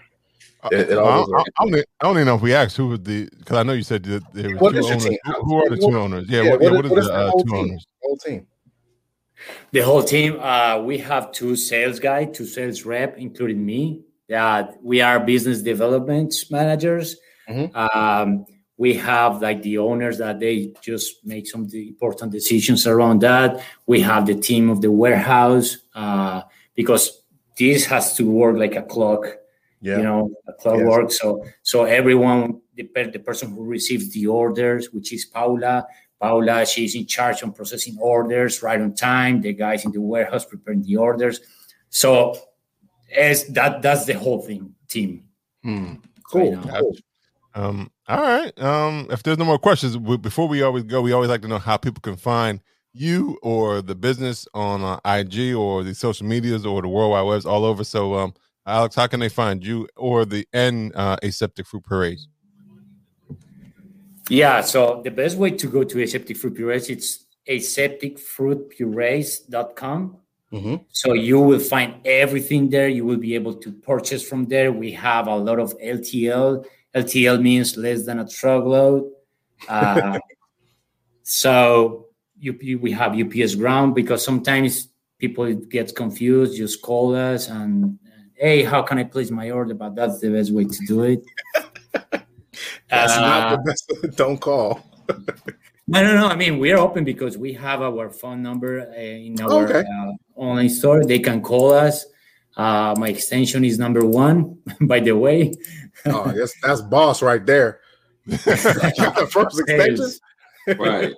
It- it Uh, I, always I, I, don't, I don't even know if we asked who was the because I know you said that there were What two is your owners. team? Who, who are the two owners? Yeah. yeah, what, yeah, what what is- is, what is the the uh, whole two team? owners? whole team. The whole team, uh, we have two sales guy, two sales rep, including me. Yeah, we are business development managers. Mhm. Um, we have like the owners that they just make some of the important decisions around that. We have the team of the warehouse uh, because this has to work like a clock Yeah. you know a clock Yes. works so so everyone the, the person who receives the orders which is paula paula she's in charge on processing orders right on time the guys in the warehouse preparing the orders so as that that's the whole thing team Hmm. Cool. Right cool. Um, all right. Um, if there's no more questions, we, before we always go, we always like to know how people can find you or the business on uh, IG or the social medias or the World Wide Webs all over. So, um, Alex, how can they find you or the N uh, Aseptic Fruit Purees? yeah so the best way to go to aseptic fruit purees it's asepticfruitpurees.com Mhm. So you will find everything there. You will be able to purchase from there. We have a lot of LTL. LTL means less than a truckload. Uh, so you, you- we have UPS ground because sometimes people get confused. Just call us and hey, how can I place my order? But that's the best way to do it. That's Uh, not the best. Don't call. no, no, no. I mean, we're open because we have our phone number uh, in our Okay. uh, online store. They can call us. Uh, my extension is number one, by the way. Oh, yes, that's boss right there. the first extension. Right.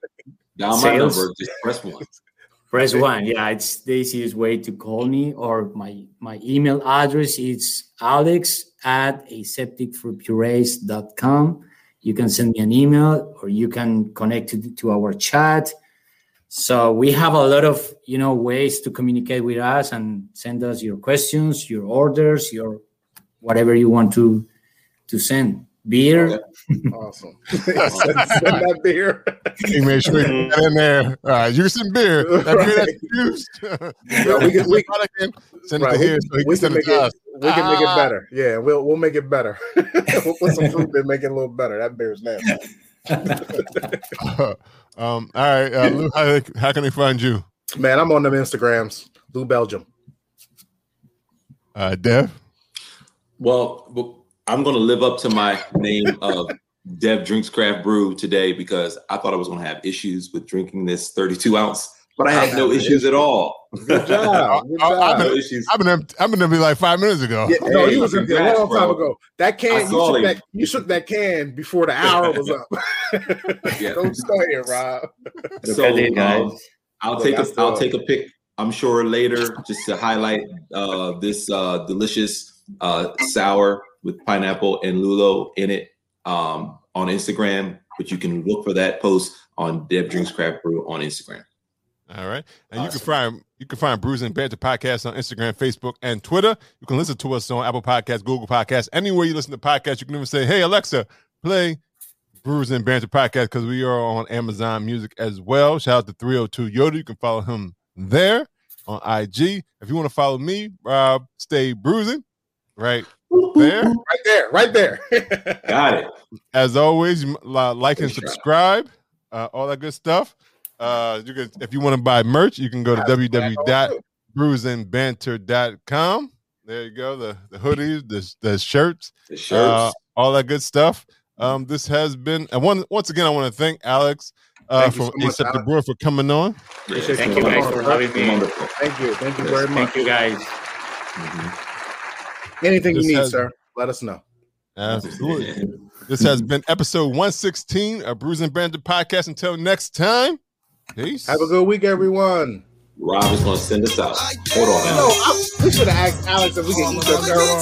My Sales. number, just press one. Press one. Yeah, it's the easiest way to call me, or my my email address is alex at asepticfruitpurees.com. You can send me an email or you can connect to, to our chat. So we have a lot of you know ways to communicate with us and send us your questions, your orders, your whatever you want to to send. Beer. Awesome. send, send that beer. You make sure you get in there. All right, you some beer. That beer that's used. Yeah, we can- we- send Right, it to we- here so he we can send can it make to it- us. We can make it Ah. better. Yeah, we'll we'll make it better. we'll put some fruit and make it a little better. That beer's nasty. um, all right, uh, Lou, how, how can they find you? Man, I'm on them Instagrams. Lou Belgium. Uh, Dev. Well, but I'm going to live up to my name of Dev Drinks Craft Brew today because I thought I was going to have issues with drinking this 32 ounce, but I had no issues at all. Good job. Good I- I- job. no issues. I've been empty, I've been like five minutes ago. Yeah, no, Hey, you was empty a congrats, long time bro. ago. That can you shook that you shook that can before the hour was up. Yeah. Don't start here, Rob. So, at um, I'll Look, take I a still- will take a pic. I'm sure later just to highlight uh, this uh, delicious uh, sour with pineapple and lulo in it um, on Instagram. But you can look for that post on Dev Drinks Craft Brew on Instagram. All right, and you can find you can find Brews and Banter podcast on Instagram, Facebook, and Twitter. You can listen to us on Apple Podcasts, Google Podcasts, anywhere you listen to podcasts. You can even say, "Hey Alexa, play Brews and Banter podcast" because we are on Amazon Music as well. Shout out to 302 Yoda. You can follow him there on IG. If you want to follow me, Rob, stay bruising. Right there. Right there, right there. Got it. As always, you m- li- like and subscribe, uh, all that good stuff. Uh, you can if you want to buy merch, you can go to That's www.bruisingbanter.com There you go. The the hoodies, the the shirts, The uh, shirts. all that good stuff. Um, this has been and one once again I want to thank Alex uh, Thank you from so much, the Alex. Brewer for coming on. Yeah, Thank you guys for having me. Thank you. Thank you very much. Thank you guys. Mhm. Anything you need, has- sir, let us know. Absolutely. this has been episode 116 of Brews and Banter Podcast. Until next time, peace. Have a good week, everyone. Rob is going to send us out. Hold on. You Alex. I, we should have asked Alex if we can eat the girl.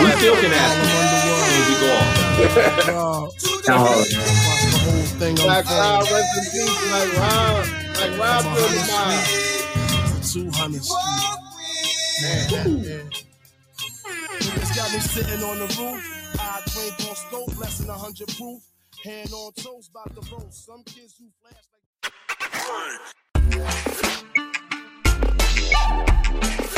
We still can ask him we go off. Rob, No. watch the whole thing Like Rob, unfold. rest in peace. Like Rob, like Rob killed his mom. Two hundred Man, it's got me sitting on the roof. I drink on stove, less than 100 proof. Hand on toes, about to roast. Some kids who flash like.